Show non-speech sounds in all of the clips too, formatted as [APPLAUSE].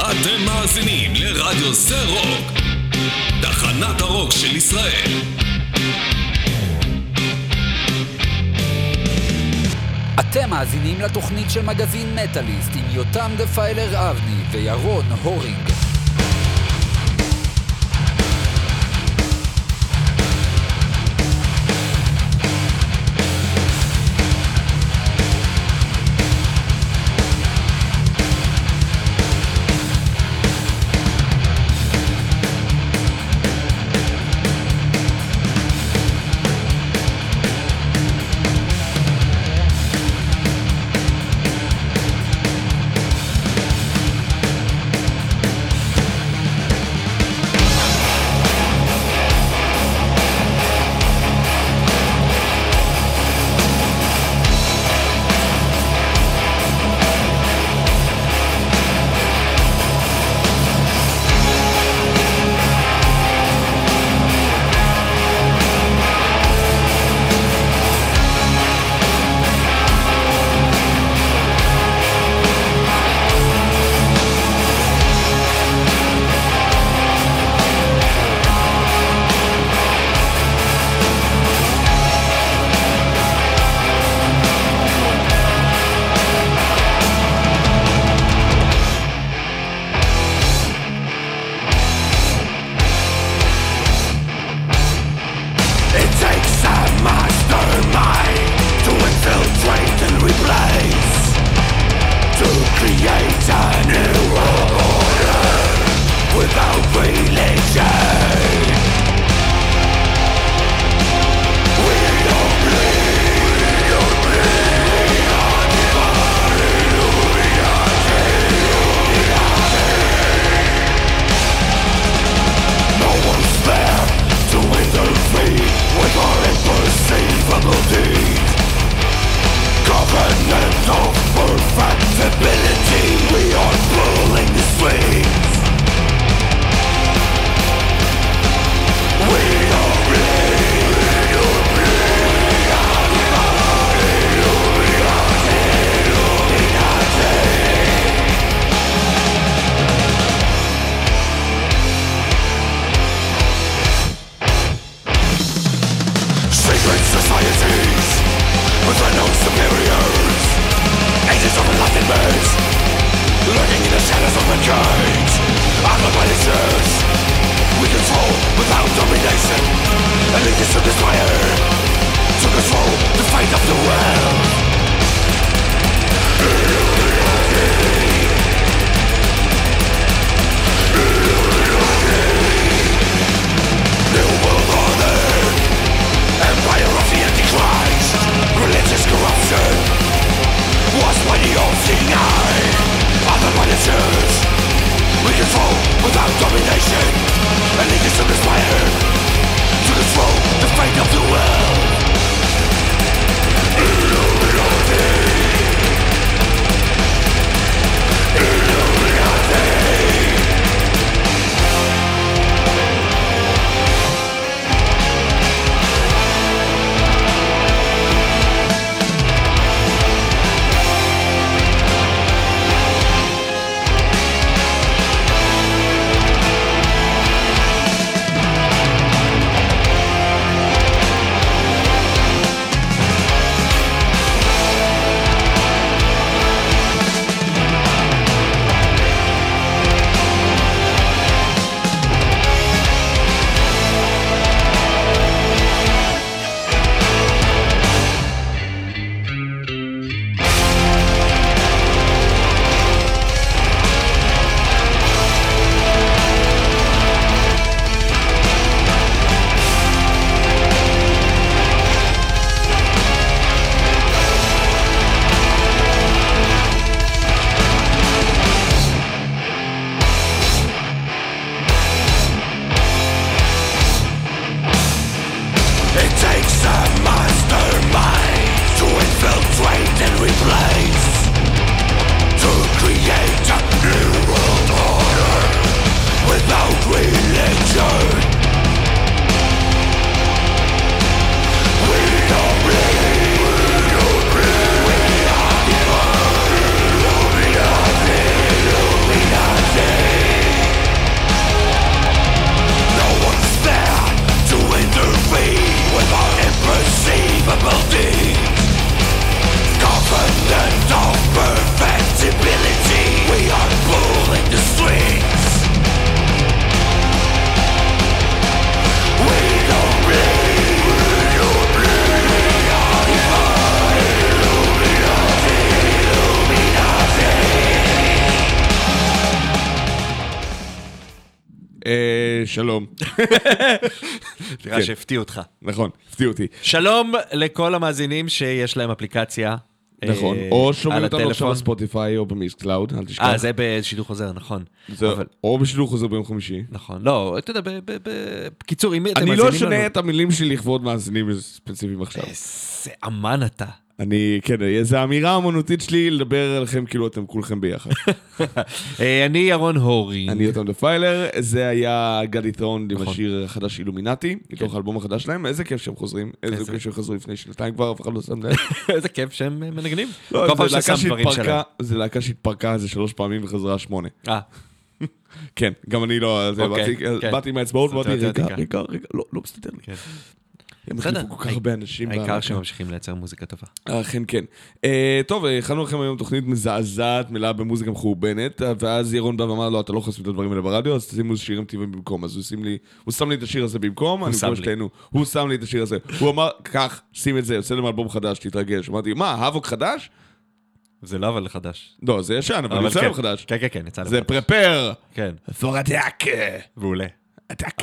אתם מאזינים לרדיו זה רוק, תחנת הרוק של ישראל. אתם מאזינים לתוכנית של מגזין מטאליסט עם יותם דפיילר אבני וירון הורינג. נראה כן. שהפתיעו אותך. נכון, הפתיע אותי. שלום לכל המאזינים שיש להם אפליקציה. נכון. אה, או שומעים אותנו עכשיו. בספוטיפיי או ב Mixcloud, אל תשכח. אה, זה בשידור חוזר, נכון. או בשידור חוזר ביום חמישי. נכון. לא, אתה יודע, בקיצור, אם אתם אני מאזינים לא לנו... אשנה את המילים שלי לכבוד מאזינים ספציפיים עכשיו. איזה אמן אתה. אני, כן, זו האמירה האמנותית שלי לדבר עליכם כאילו אתם כולכם ביחד. [LAUGHS] אה, אני ירון הורי. אני יותם דפיילר, זה היה God Dethroned עם נכון. השיר החדש Illuminati, מתוך האלבום החדש שלהם, איזה כיף שהם חוזרים, איזה כיף שהם חזרו לפני שנתיים כבר, אף אחד לא שם לב. [LAUGHS] איזה כיף שהם מנגנים. לא, זה להקה שהתפרקה, איזה שלוש פעמים וחזרה שמונה. אה, [LAUGHS] כן, גם אני לא, אוקיי, באתי- כן. באתי עם האצבעות, ואמרתי, רגע. רגע, רגע, לא, לא מסתדר לי. הם. החליפו כל כך הרבה אנשים. העיקר. שממשיכים לייצר מוזיקה טובה. אכן כן. אה, טוב, הכנו לכם היום תוכנית מזעזעת, מלאה במוזיקה מחורבנת, ואז ירון בא ואמר לו, אתה לא יכול לעשות את הדברים האלה ברדיו, אז תשימו שירים טבעיים במקום. אז הוא שם לי, הוא שם לי את השיר הזה במקום, אני מקווה. שתהנו. הוא שם לי את השיר הזה. הוא אמר, קח, שים את זה, יוצא להם אלבום חדש, תתרגש. אמרתי, מה, האבוק חדש? זה לא אבל חדש. לא, זה ישן, אבל יוצא כן. להם חדש. כן, כן, כן, יצא להם זה חדש. פרפר. כן. for attack. ועולה. attack.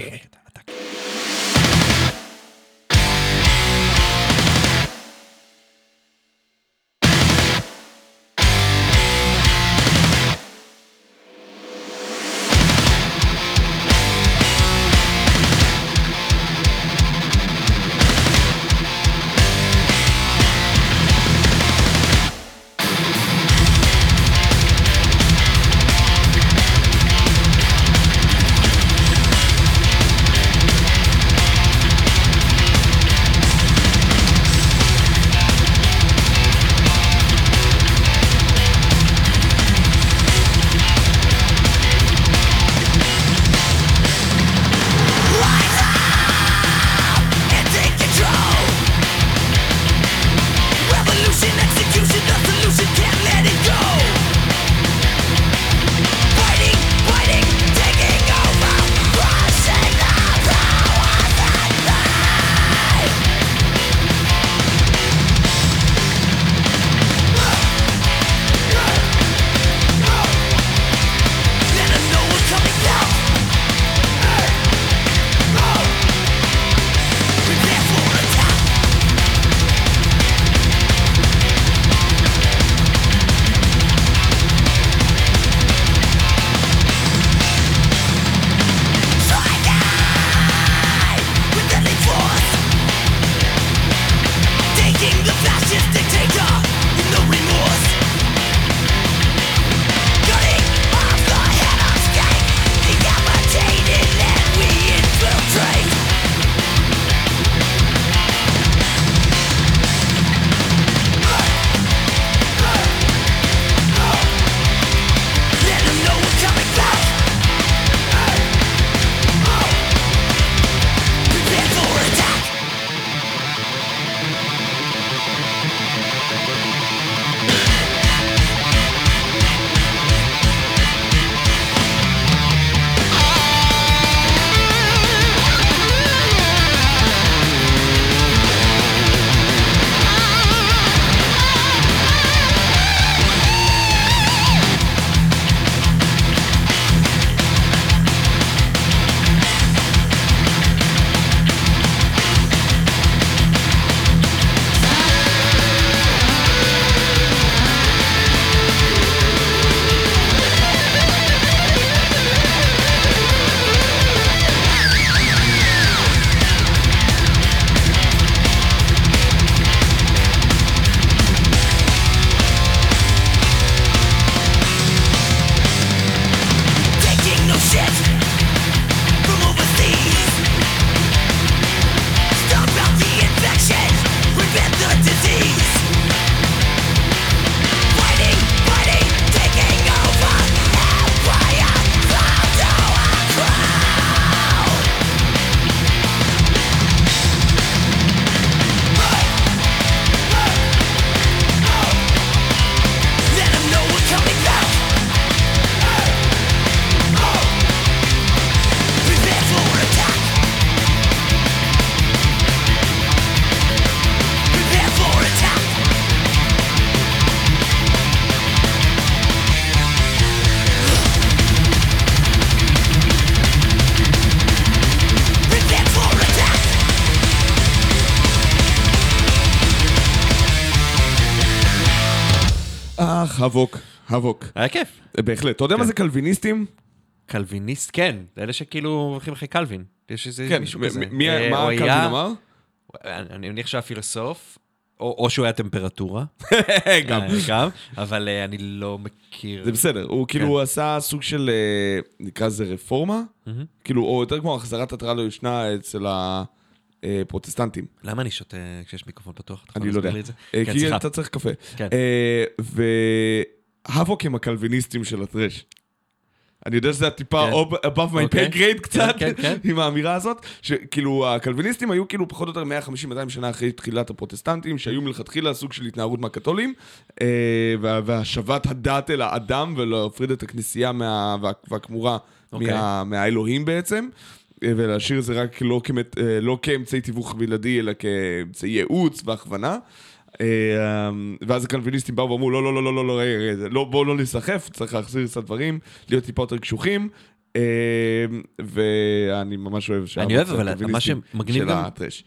בטח, הבוק, הבוק. היה כיף. בהחלט. אתה יודע מה כן. זה קלוויניסטים? קלוויניסט, כן, אלה שכאילו הולכים אחרי קלווין. יש איזה כן, מישהו כזה. מי- אה, מה קלווין אמר? אני מניח שהוא היה פילוסוף, או או שהוא היה טמפרטורה. [LAUGHS] גם. אה, גם, אבל אה, אני לא מכיר. זה בסדר, הוא כאילו כן. הוא עשה סוג של, נקרא לזה רפורמה. כאילו, או יותר כמו החזרת עטרה ליושנה אצל הפרוטסטנטים. למה אני שותה כשיש מיקרופון פתוח? אני לא יודע. אה, כן, כי. אתה צריך קפה. כן. אה, והאבוק הם הקלוויניסטים של הטרש. אני יודע שזה הטיפה כן. כן. above my אוקיי. pay grade קצת. עם האמירה הזאת, שכאילו הקלוויניסטים היו כאילו פחות או יותר 150-200 שנה אחרי תחילת הפרוטסטנטים, שהיו מלכתחילה סוג של התנערות מהקתולים, אה, וה- והשבת הדת אל האדם ולהפריד את הכנסייה והכמורה אוקיי. מה- מהאלוהים בעצם. אה, ולהשאיר את זה רק לא, כמת, אה, לא כאמצעי תיווך בלעדי, אלא כאמצעי ייעוץ והכוונה. אה, ואז הקלוויניסטים באו ואמרו, לא, לא, לא, לא, לא, לא, רגע, לא, בואו לא נסחף, צריך להחזיר קצת דברים, להיות טיפה יותר קשוחים. ואני ממש אוהב אני אוהב, אבל מה שמגניב גם.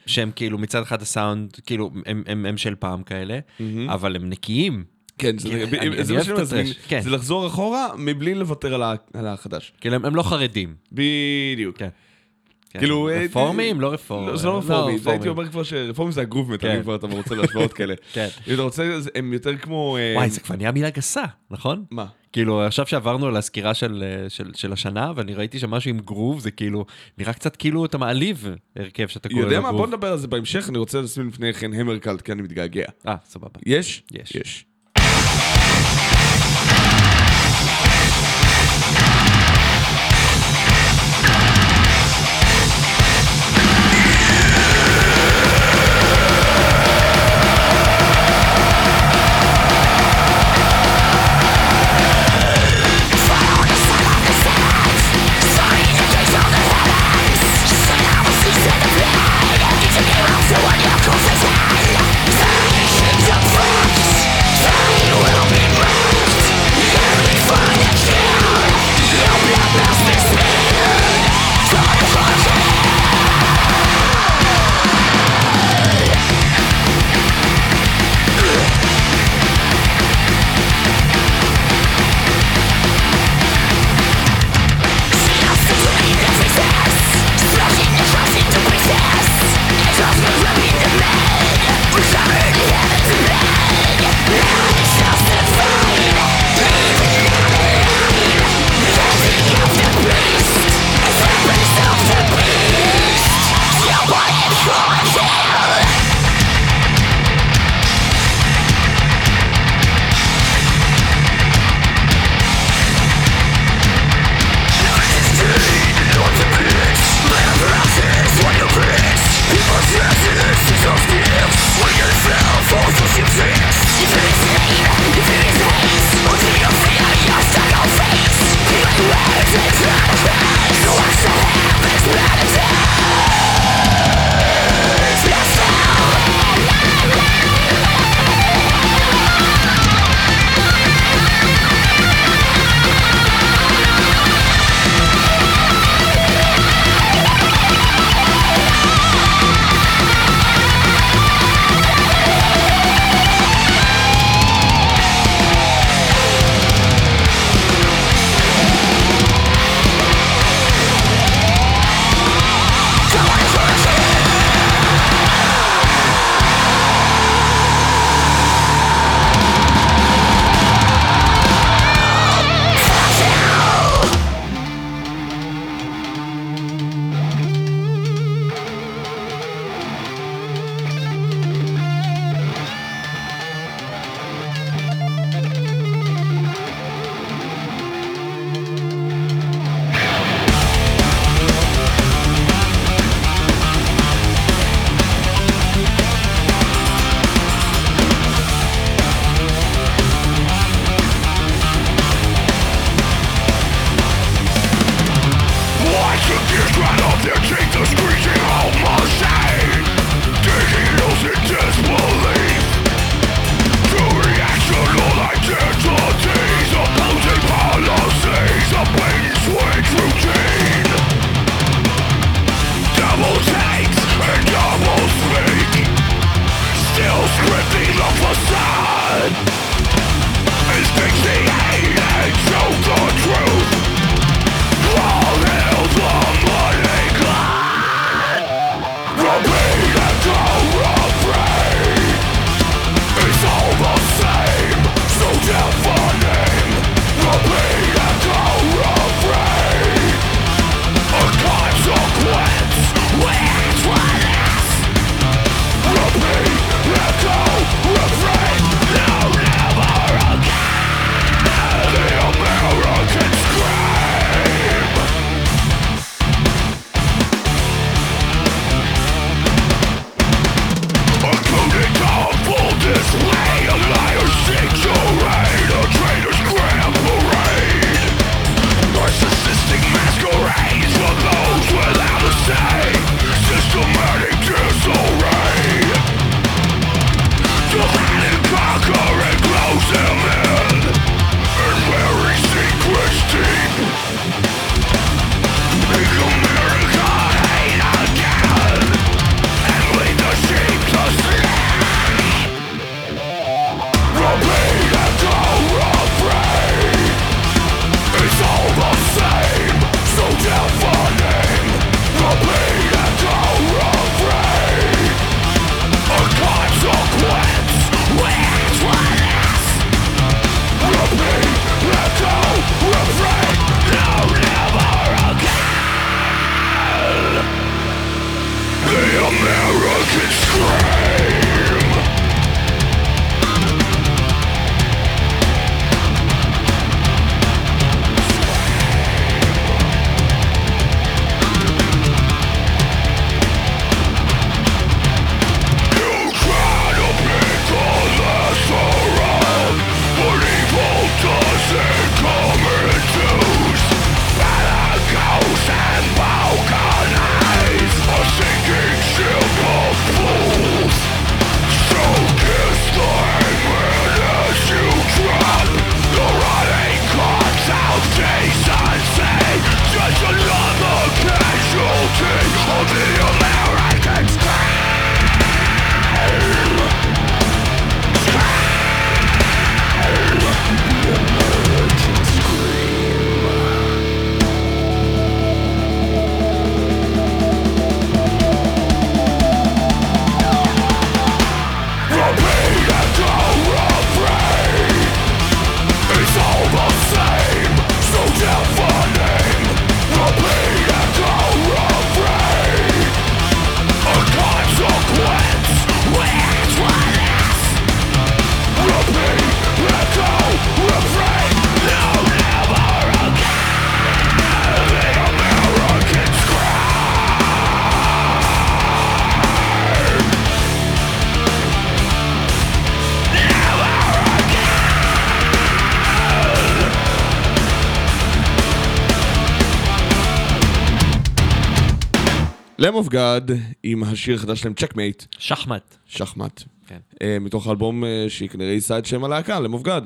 שהם כאילו מצד אחד הסאונד, כאילו, הם- הם הם של פעם כאלה, אבל הם נקיים. כן, זה, ב- אני- זה אני מה שאני את הטרש, כן. זה לחזור אחורה מבלי לוותר על ה- על החדש. כאילו, הם הם לא חרדים. בדיוק. כן. כן. כאילו, אה, רפורמים? לא רפורמים. לא, זה לא רפורמי, זה הייתי אומר כבר שרפורמי זה הגרוב מטאל, כן. כבר אתה רוצה להשוואות כאלה. [LAUGHS] כן. אם אתה רוצה, הם יותר כמו... אה, וואי, זה כבר נהיה מילה גסה, נכון? מה? כאילו, עכשיו שעברנו על הסקירה של, אה, של, של השנה, ואני ראיתי שם משהו עם גרוב, זה כאילו, נראה קצת כאילו אתה מעליב הרכב שאתה קורא לו יודע. מה? בוא נדבר על זה בהמשך, אני רוצה לשים לפני כן המרקלט, כי אני מתגעגע. אה, סבבה. יש? יש. יש. Of God עם השיר החדש שלהם, Checkmate, שחמט. שחמט. כן. אה, מתוך האלבום אה, שכנראה יישא את שם הלהקה, Lamb of God.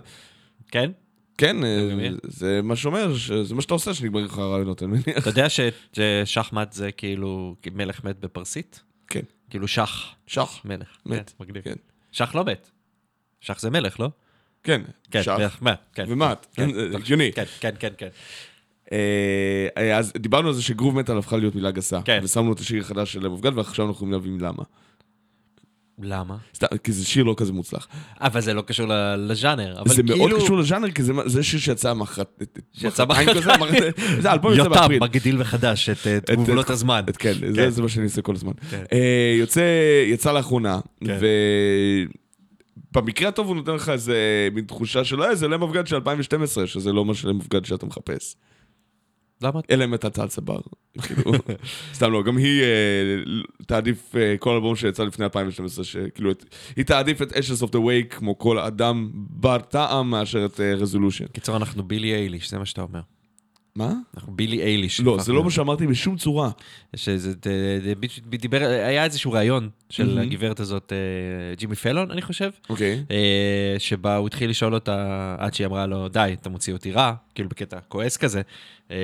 כן? כן, אה. זה מה שאומר, שזה מה שאתה עושה שנגמרים לך הרעיונות, אני מניח. אתה יודע ששחמט זה כאילו מלך מת בפרסית? כן. כאילו שח, שח. מלך. מת. כן, מגניב. כן. שח לא מת. שח זה מלך, לא? כן, כן, שח. מלך, מת. כן. ומט. כן, זה כן, הגיוני. כן, כן, כן, אז דיברנו על זה שגרוב מטאל הפכה להיות מילה גסה. כן. ושמנו את השיר החדש של לבובגד, ועכשיו אנחנו יכולים להבין למה. למה? סתם, כי זה שיר לא כזה מוצלח. אבל זה לא קשור לז'אנר. אבל זה מאוד כאילו- קשור לז'אנר, כי זה- זה שיר שיצא מחרת... שיצא מחרתיים. זה האלבום יוצא יותם באפריל. מגדיל מחדש את אה, את- הזמן. את- כן, זה- כן. זה מה שאני עושה כל הזמן. כן. אה, יוצא, יצא לאחרונה, כן. ובמקרה הטוב הוא נותן לך איזה מין תחושה של, אה, זה לם אבגד של 2012, שזה לא מה שלם אבגד שאתה מחפש. למה? אלא אם אתה צה"ל צבר. כאילו, [LAUGHS] סתם לא, גם היא אה, תעדיף אה, כל אלבום שיצא לפני 2012, שכאילו, היא תעדיף את Ashes of the Wake כמו כל אדם בר טעם מאשר את רזולושן. קיצור, אנחנו בילי אייליש, זה מה שאתה אומר. מה? אנחנו בילי אייליש. לא, זה. לא מה שאמרתי בשום צורה. שזה דיבר, היה איזשהו ראיון של. הגברת הזאת, אה, ג'ימי פלון, אני חושב, אוקיי. אה, שבה הוא התחיל לשאול אותה, עד שהיא אמרה לו, די, אתה מוציא אותי רע, כאילו בקטע כועס כזה, אה,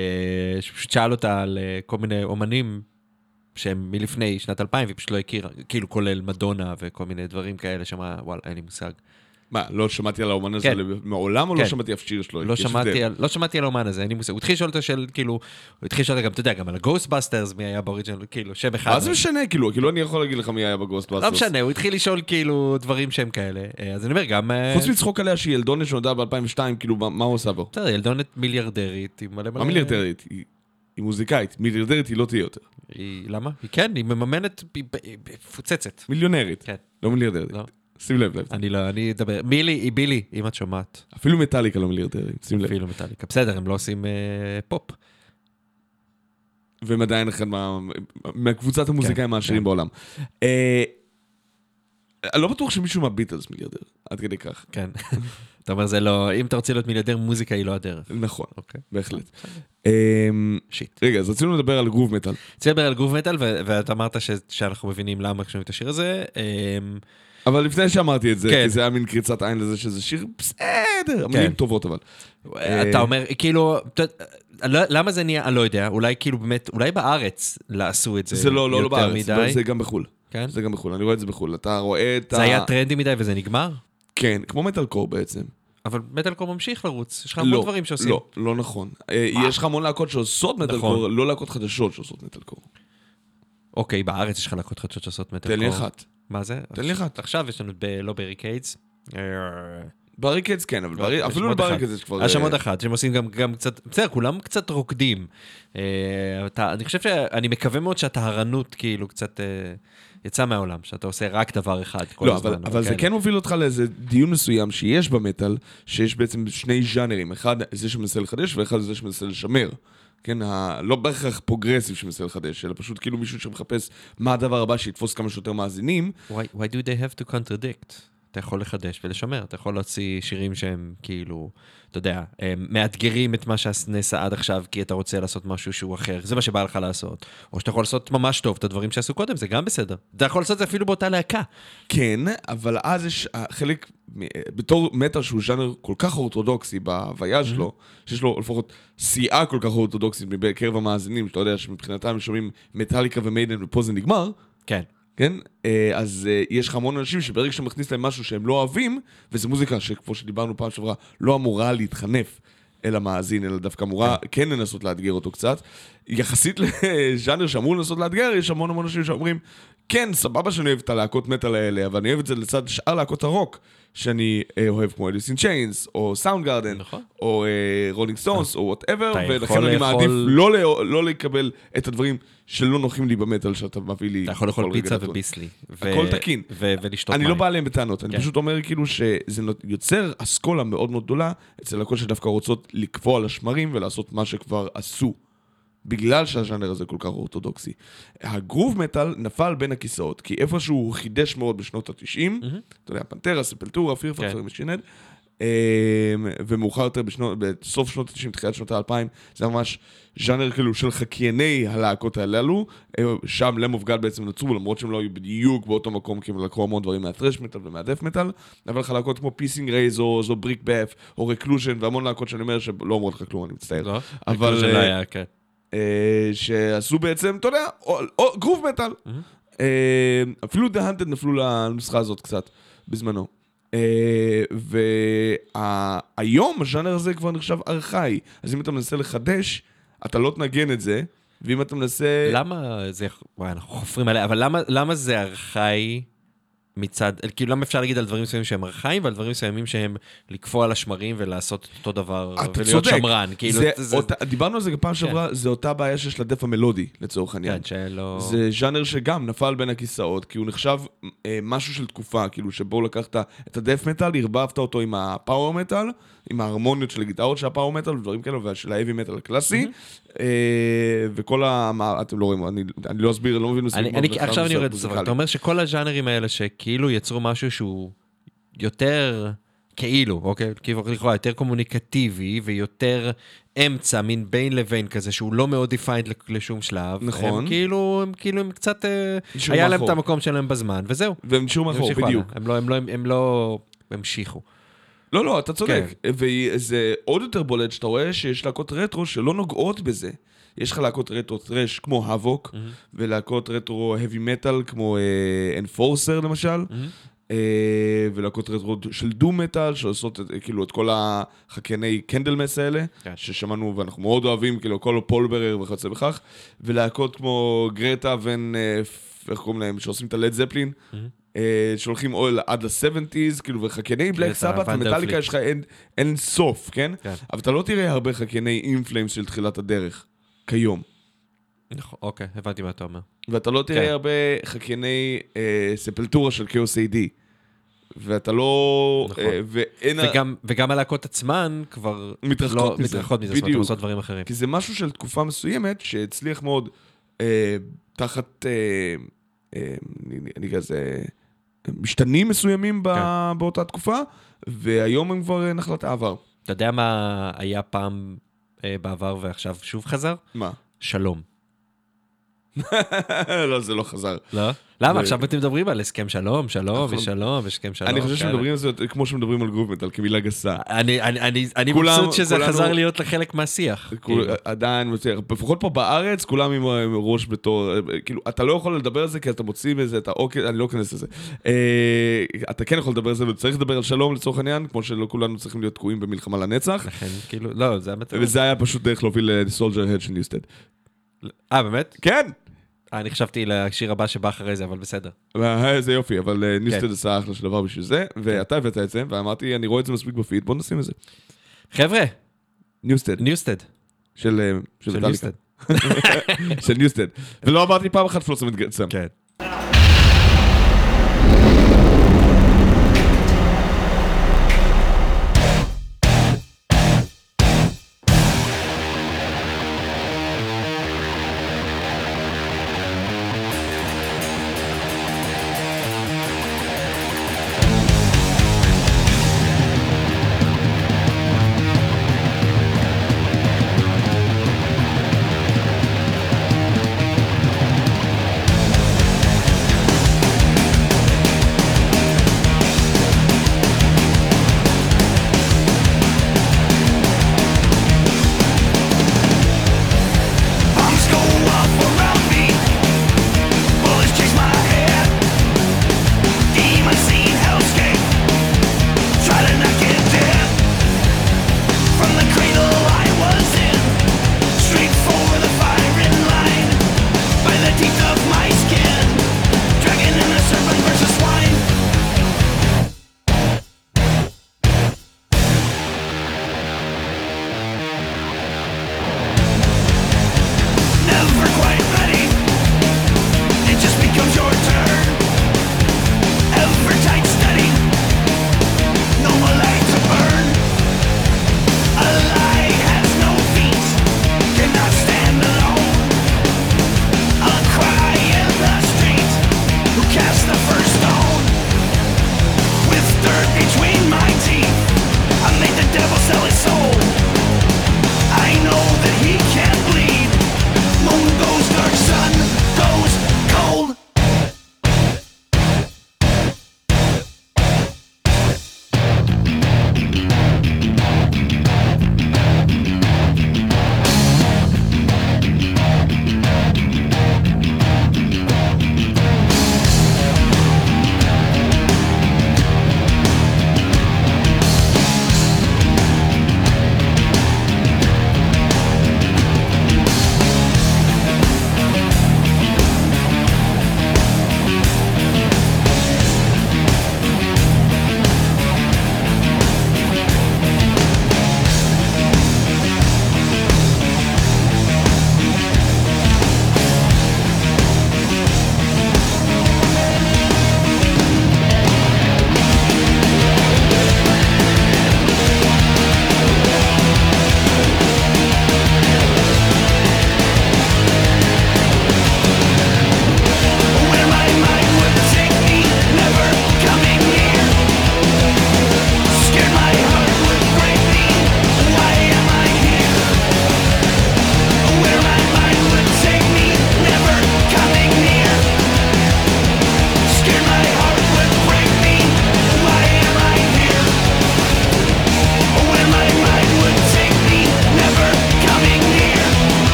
שפשוט שאל אותה על כל מיני אומנים שהם מלפני שנת 2000, והיא פשוט לא הכירה, כאילו כולל מדונה וכל מיני דברים כאלה, שאמרה, וואלה, אין לי מושג. מה, לא שמעתי על האומן הזה כן. מעולם, או כן. לא שמעתי אף שיר שלו? לא שמעתי. על, לא שמעתי על האומן הזה, אין לי מושג. הוא התחיל לשאול אותו של, כאילו, הוא התחיל לשאול אותה גם, אתה יודע, גם על ה Ghostbusters, מי היה ב original, כאילו, שם אחד. מה זה משנה, כאילו, כאילו אני יכול להגיד לך מי היה ב Ghostbusters. לא משנה, הוא התחיל לשאול כאילו דברים שהם כאלה. אה, אז אני אומר, גם... אה, חוץ מצחוק עליה שהיא ילדונת שנולדה ב-2002, כאילו, מה הוא עושה בו? בסדר, ילדונת מיליארדרית, עם מלא מלא... מה מיליארדרית? היא מוזיקאית, מיליארדרית היא לא תהיה יותר. היא... למה? היא כן, היא מממנת, היא מפוצצת. מיליונרית, כן. לא מיליארדרית. לא. שים לב לב. אני לא, אני אדבר. היא בילי, אם את שומעת. אפילו מטאליקה לא מיליארדרית, שים לב. אפילו מטאליקה. בסדר, הם לא עושים אה, פופ. והם עדיין אחד מה- מהקבוצת המוזיקאים העשירים כן. בעולם. אה, אני לא בטוח שמישהו מהביטלס מיליארדר, עד כדי כך. כן. [LAUGHS] אתה אומר, זה לא... אם אתה רוצה להיות מיליארדר, מוזיקה היא לא הדרך. נכון, אוקיי. בהחלט. אה, שיט. רגע, אז רצינו לדבר על גרוב מטאל. רוצה לדבר על גרוב מטאל, ואתה אמרת שאנחנו מבינים למה כשומעים את השיר הזה. אבל לפני שאמרתי את זה, כן. כי זה היה מין קריצת עין לזה שזה שיר בסדר, המילים טובות אבל. אתה אומר, כאילו, לא- למה זה נהיה, אני לא יודע, אולי כאילו באמת, אולי בארץ לא עשו את זה זה לא, לא, לא יותר בארץ, מדי. זה גם בחו"ל. כן? זה גם בחו"ל, אני רואה את זה בחו"ל. אתה רואה את ה... זה היה טרנדי מדי וזה נגמר? כן, כמו מטאל קור בעצם. אבל מטאלקור ממשיך לרוץ, יש לך המון לא, דברים שעושים. לא, לא נכון. אה, יש לך המון להקות שעושות מטאל נכון. core, לא להקות חדשות שעושות מטאל קור. אוקיי, בארץ יש לך להקות חדשות שעושות מטאלקור. תן לי אחת. מה זה? תן לי אחת. עכשיו יש לנו ב- לא בריקיידס. בריקדס כן, אבל יש אפילו. לבריקדס יש כבר... שם אה, עוד אחת, שהם עושים גם, גם קצת, בסדר, כולם קצת רוקדים. אה, אתה, אני חושב שאני מקווה מאוד שהטהרנות כאילו קצת אה, יצאה מהעולם, שאתה עושה רק דבר אחד כל לא, הזמן. אבל, אבל זה כן. כן מוביל אותך לאיזה דיון מסוים שיש במטאל, שיש בעצם שני ז'אנרים, אחד זה שמנסה לחדש ואחד זה שמנסה לשמר. כן, ה... לא בהכרח progressive שמנסה לחדש, אלא פשוט כאילו מישהו שמחפש מה הדבר הבא שיתפוס כמה שיותר מאזינים. Why, why do they have to contradict? אתה יכול לחדש ולשמר, אתה יכול להוציא שירים שהם כאילו, אתה יודע, מאתגרים את מה שנעשה עד עכשיו, כי אתה רוצה לעשות משהו שהוא אחר, זה מה שבא לך לעשות. או שאתה יכול לעשות ממש טוב את הדברים שעשו קודם, זה גם בסדר. אתה יכול לעשות את זה אפילו באותה להקה. כן, אבל אז יש אה, חלק, אה, בתור מטאל שהוא ז'אנר כל כך אורתודוקסי בהוויה שלו, שיש לו לפחות סיעה כל כך אורתודוקסית בקרב המאזינים, שאתה יודע שמבחינתם שומעים מטאליקה ומיידן ופה זה נגמר, כן. כן? אה, אז אה, יש לך המון אנשים שברגע שאתה מכניס להם משהו שהם לא אוהבים, וזו מוזיקה שכמו שדיברנו פעם שעברה, לא אמורה להתחנף אל המאזין, אלא דווקא אמורה כן לנסות לאתגר אותו קצת. יחסית לז'אנר שאמור לנסות לאתגר, יש המון המון אנשים שאומרים, כן, סבבה שאני אוהב את הלהקות מטאל האלה, אבל אני אוהב את זה לצד שאר להקות הרוק, שאני אה, אוהב כמו Alice in Chains, או Soundgarden, נכון. או Rolling Stones, או whatever, ולכן אני לאכול- מעדיף לא לא לקבל את הדברים שלא נוחים לי במטאל שאתה מביא לי. אתה יכול לאכול פיצה. וביסלי. הכל תקין. ו- ולשתות מים. אני לא בא אליהם בטענות, אני כן. פשוט אומר כאילו שזה יוצר אסכולה מאוד מאוד גדולה אצל הכל שדווקא רוצות לקפוא על השמרים ולעשות מה שכבר עשו. בגלל שהז'אנר הזה כל כך אורתודוקסי. הגרוב מטאל נפל בין הכיסאות, כי איפשהו הוא חידש מאוד בשנות ה-90, אתה יודע, פנטרה, ספלטורה, פירפקס כן. ומשינד, ומאוחר יותר בשנות, בסוף שנות ה-90, תחילת שנות ה-2000, זה ממש ז'אנר כאילו של חקייני הלהקות הללו, אה, שם למוב גל בעצם נוצרו, למרות שהם לא היו בדיוק באותו מקום, כי הם לקחו המון דברים מה thrash metal ומה death metal, אבל לך להקות כמו Pissing Razors, או Brick Bath, או רקלושן, והמון להקות שאני אומר שלא אומרות לך כלום, אני מצטער. לא? אבל... זה לא אה, היה, כן. אה, שעשו בעצם, אתה יודע, groove metal. אה, אפילו The Haunted נפלו לנוסחה הזאת קצת, בזמנו. אה, והיום הז'אנר הזה כבר נחשב ארכאי, אז אם אתה מנסה לחדש, אתה לא תנגן את זה, ואם אתה מנסה... למה זה, וואי, אנחנו חופרים עליה, אבל למה, למה זה ארכאי מצד, כאילו למה אפשר להגיד על דברים מסוימים שהם ארכאיים ועל דברים מסוימים שהם לקפוא על השמרים ולעשות אותו דבר, ולהיות צודק. שמרן, כאילו, זה זה, אותה- דיברנו על זה פעם שעברה, זה אותה בעיה שיש לדף המלודי, לצורך העניין. כן, שלא... זה ז'אנר שגם נפל בין הכיסאות, כי הוא נחשב אה, משהו של תקופה, כאילו שבו לקחת את הדף מטאל, ערבבת אותו עם הפאוור מטאל, עם ההרמוניות של הגיטרות של הפאוור מטאל ודברים כאלה, ושל האבי מטאל הקלאסי, אה, וכל ה... אתם לא רואים, אני, אני לא אסביר, לא מבין אני, מספיק אני, עכשיו אני יורד לסוף. אתה אומר שכל הז'אנרים האלה שכאילו יצרו משהו שהוא יותר, כאילו, אוקיי? כאילו לכאורה יותר קומוניקטיבי ויותר אמצע, מין בין לבין כזה, שהוא לא מאוד defined לשום שלב. נכון. הם כאילו, הם כאילו, הם קצת, אה, היה להם. את המקום שלהם בזמן, וזהו. והם נשארו מאחור, בדיוק. הם לא, הם לא, הם לא המשיכו. לא, לא, אתה צודק. כן. וזה עוד יותר בולט שאתה רואה שיש להקות רטרו שלא נוגעות בזה. יש לך להקות רטרו טרש כמו האבוק, ולהקות רטרו heavy metal כמו אנפורסר למשל, אה, ולהקות רטרו של דום מטאל, שעושות את- כאילו את כל החקייני קנדלמס האלה, כן. ששמענו ואנחנו מאוד אוהבים, כאילו כל פולברר וכיוצא בכך, ולהקות כמו גרטה ון... אה, איך קוראים להם? שעושים את הלד זפלין. אה, שהולכים או עד ל-70's, כאילו, וחקייני בלק סבת פליק. יש לך אין, סוף, כן? כן. אבל אתה לא תראה הרבה חקייני אינפלאמס של תחילת הדרך, כיום. נכון, אוקיי, הבנתי מה אתה אומר. ואתה לא תראה כן. הרבה חקייני אה, ספלטורה של כאוס AD. ואתה לא... נכון. אה, ואין... וגם, וגם הלהקות עצמן כבר... מתרחקות לא, מזה. מתרחקות מזה, זאת אומרת. עושות דברים אחרים. כי זה משהו של תקופה מסוימת שהצליח מאוד אה, תחת, אה, אה, אני- לזה, משתנים מסוימים ב, כן. באותה תקופה, והיום הם כבר אה, נחלת העבר. אתה יודע מה היה פעם אה, בעבר ועכשיו שוב חזר? מה? שלום. לא, זה לא חזר. לא? למה? עכשיו אתם מדברים על הסכם שלום, שלום נכון. ושלום והסכם שלום. אני חושב. שמדברים על זה כמו שמדברים על גרוב מטאל, כמילה גסה. אני, מבסוט שזה חזר להיות לחלק מהשיח. כאילו. עדיין, לפחות פה בארץ, כולם עם ראש בתור, כאילו, אתה לא יכול לדבר על זה כי אתה מוציא מזה את האוקיי, אני לא אכנס לזה. אה, אתה כן יכול לדבר על זה, וצריך לדבר על שלום לצורך העניין, כמו שלא כולנו צריכים להיות תקועים במלחמה לנצח. לכן, כאילו, לא, זה המטרה. וזה היה פשוט דרך להוביל ל Soldierhead של ניוסטד. אה, באמת? כן! אה, אני חשבתי לשיר הבא שבא אחרי זה, אבל בסדר. אה, איזה יופי, אבל אה, ניוסטד כן. עשה אחלה של דבר בשביל זה, ואתה הבאת את זה, ואמרתי, אני רואה את זה מספיק בפיד, בוא נשים את זה. חבר'ה, ניוסטד, ניוסטד. של אה. ניוסטד. [LAUGHS] של ניוסטד. ולא אמרתי פעם אחת Flotsam Jetsam. כן.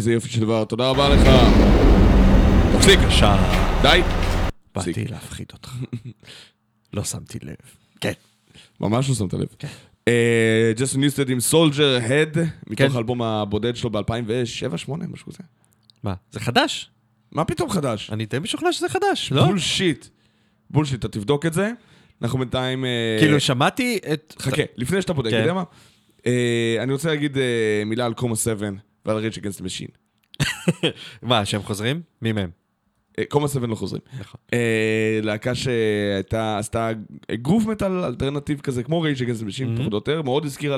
איזה יופי של דבר, תודה רבה לך. תפסיק, שעה. די. באתי להפחיד אותך. [LAUGHS] לא שמתי לב. כן. ממש לא שמת לב. ג'סון ניוסטד עם Soldierhead, מתוך כן. האלבום הבודד שלו ב-2007-2008, משהו כזה. מה, זה חדש? מה פתאום חדש? אני די משוכנע שזה חדש, לא? bullshit. bullshit, אתה תבדוק את זה. אנחנו בינתיים... אה, כאילו, שמעתי את... חכה, לפני שאתה בודק, כן. אתה יודע מה? אה, אני רוצה להגיד אה, מילה על קומה 7 ועל Rage Against the Machine. [LAUGHS] מה, שהם חוזרים? מי מהם? קומה 7 לא חוזרים. נכון. אה, להקה שהייתה, עשתה groove metal alternative כזה, כמו Rage Against the Machine. פחות או יותר, מאוד הזכירה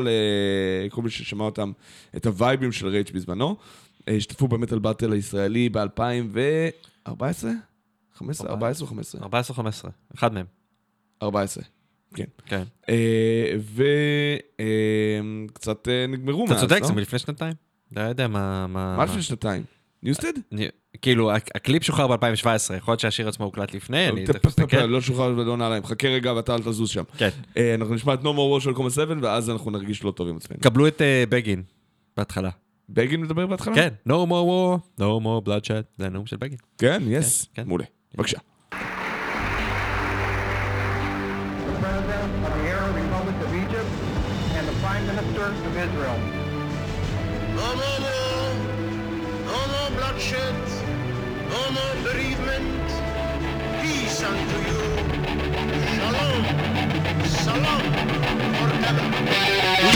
לכל מי ששמע אותם את הווייבים של Rage בזמנו. אה, השתתפו ב Metal Battle הישראלי ב-2014? 15? 14 או 15? 14 או 15, אחד מהם. 14, כן. כן. וקצת נגמרו אתה מאז, צודק, לא? זה מלפני שנתיים. לא יודע מה... מה לפני שנתיים? ניוסטד? כאילו, הק- הקליפ שוחרר ב-2017, יכול להיות שהשיר עצמו הוקלט לפני, אני תכף אסתכל. לא שוחרר ולא נעליים. חכה רגע ואתה אל תזוז שם. כן. אה, אנחנו נשמע את No More War של קומה 7, ואז אנחנו נרגיש לא טוב עם עצמנו. קבלו את אה, בגין בהתחלה. בגין מדבר בהתחלה? כן, no more war, no more bloodshed, זה הנאום של בגין. כן, יס. כן. מעולה. בבקשה. the President of the Arab Republic of Egypt, and the Prime Minister of Israel. No more war, no more bloodshed, no more bereavement. Peace unto you. Shalom, salam forever.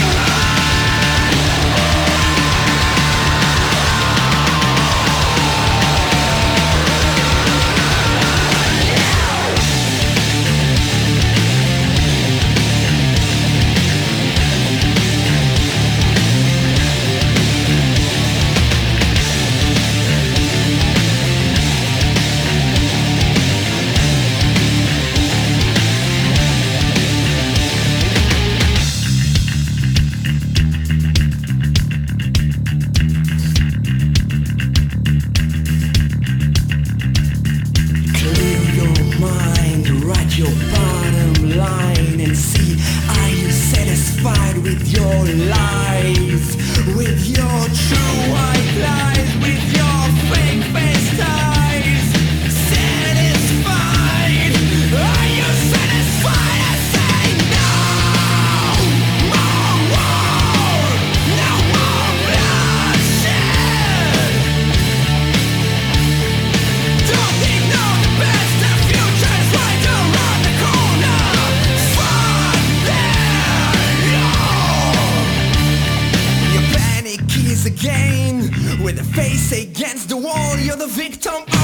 Victim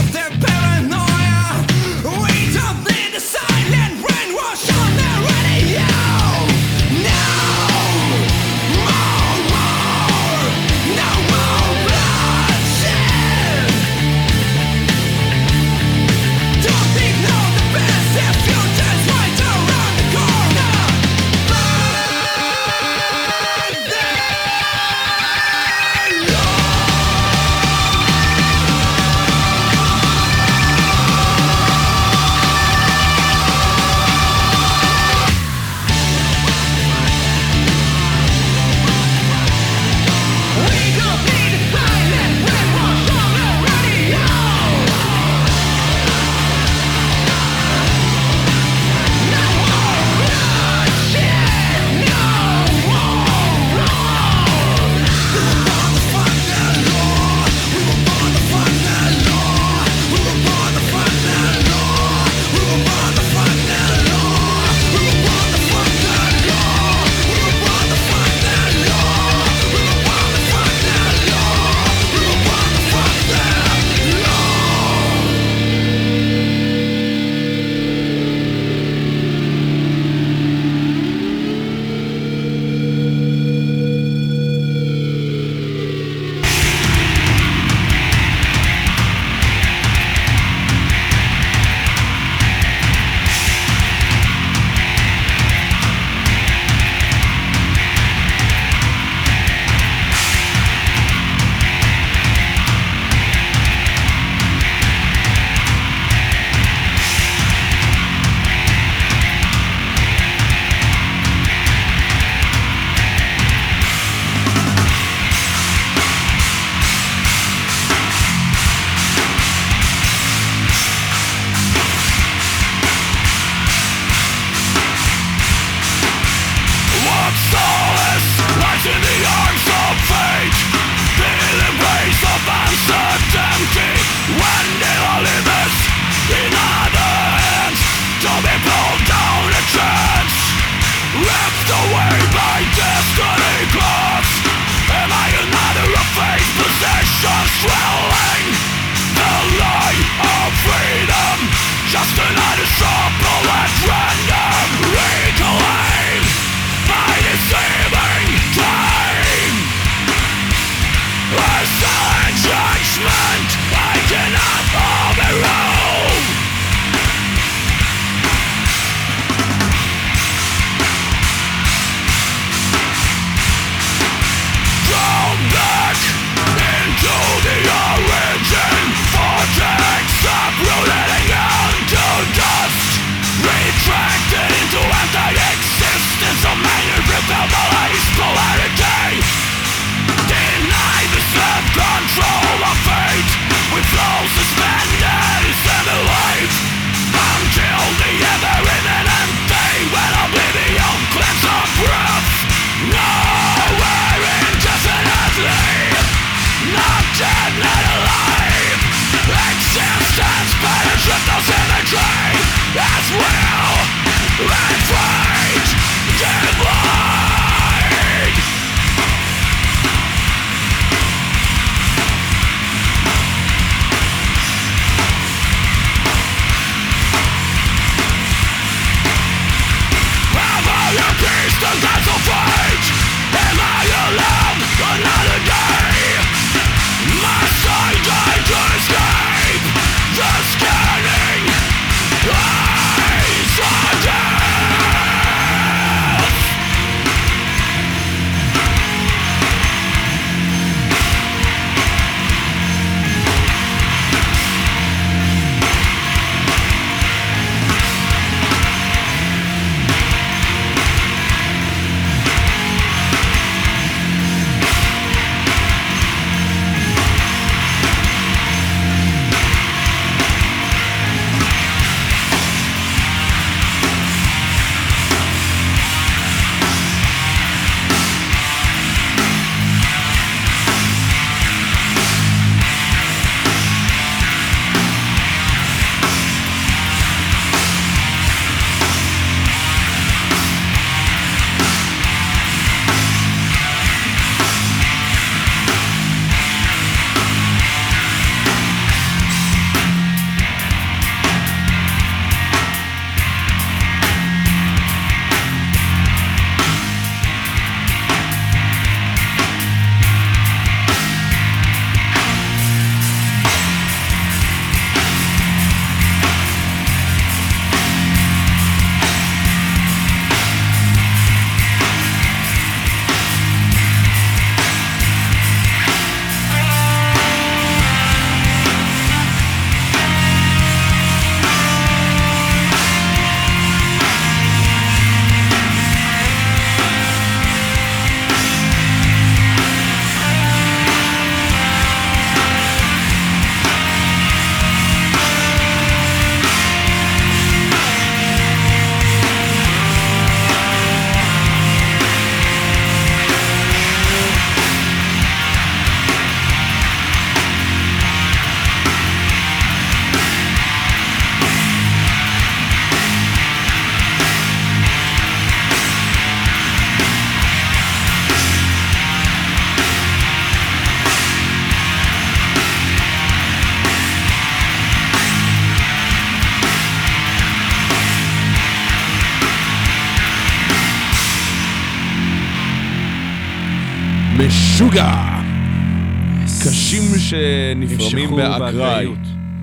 שנפרמים נמשכו באקראי.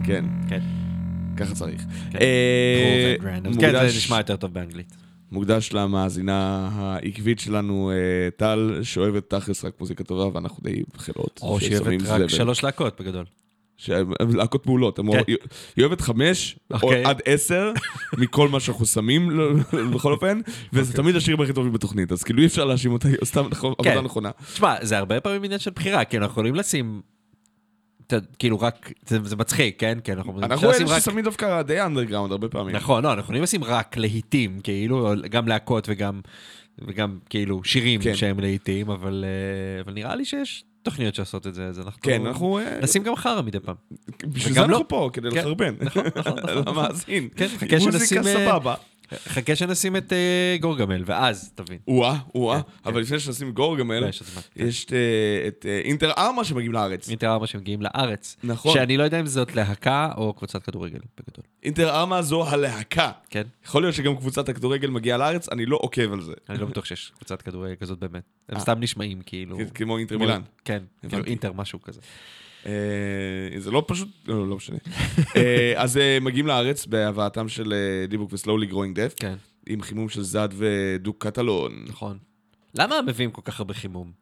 כן, כן. ככה צריך. כן. אה. כן, זה מוקדש- נשמע יותר טוב באנגלית. מוקדש למאזינה העקבית שלנו, אה, טל, שאוהבת תכלס רק מוזיקה טובה, ואנחנו די בחילות. או שהיא ששמים אוהבת רק. שלוש להקות בגדול. להקות מעולות. כן. היא אוהבת חמש, או אוקיי. עד עשר, מכל מה שאנחנו שמים, לא- בכל אופן, וזה אוקיי. תמיד השירים הכי טובים בתוכנית, אז כאילו אי אפשר להאשים אותה, היא עושה נכון-. עבודה נכונה. תשמע, זה הרבה פעמים עניין של בחירה, כי אנחנו יכולים לשים... כאילו רק, זה, זה מצחיק, כן? כי אנחנו אנחנו אפשר לשים אלה רק- ששמים דווקא די אנדרגראונד הרבה פעמים. נכון, לא, אנחנו יכולים לשים רק להיטים, כאילו, גם להקות וגם, וגם כאילו שירים כן. שהם להיטים, אבל, אה, אבל נראה לי שיש תוכניות שעושות את זה, אז אנחנו... כן, אנחנו... אה, נשים גם חרא מדי פעם. בשביל זה לא. אנחנו פה, כדי כן, לחרבן. נכון, נכון, נכון. [LAUGHS] למאזין. כן, חכה מוזיקה שנשים, אה, סבבה. חכה שנשים את אה, גורגמל, ואז תבין. או-אה, או-אה, כן, אבל לפני שנשים גורגמל, יש את זה, כן. יש אה, את אה, Inter Arma שמגיעים לארץ. Inter Arma שמגיעים לארץ. נכון. שאני לא יודע אם זאת להקה או קבוצת כדורגל, בגדול. Inter Arma זו הלהקה. כן? יכול להיות שגם קבוצת הכדורגל מגיעה לארץ, אני לא עוקב על זה. אני לא בטוח שיש קבוצת כדורגל כזאת באמת. [LAUGHS] הם. סתם נשמעים כאילו... כמו אינטר מילאן. כן, כאילו. אינטר משהו כזה. אה, זה לא פשוט, לא, לא משנה. אה, אז אה, מגיעים לארץ בהבאתם של דיבוק ו Slowly Growing Deaf, כן, עם חימום של זד ודוק קטלון. נכון. למה הם מביאים כל כך הרבה חימום?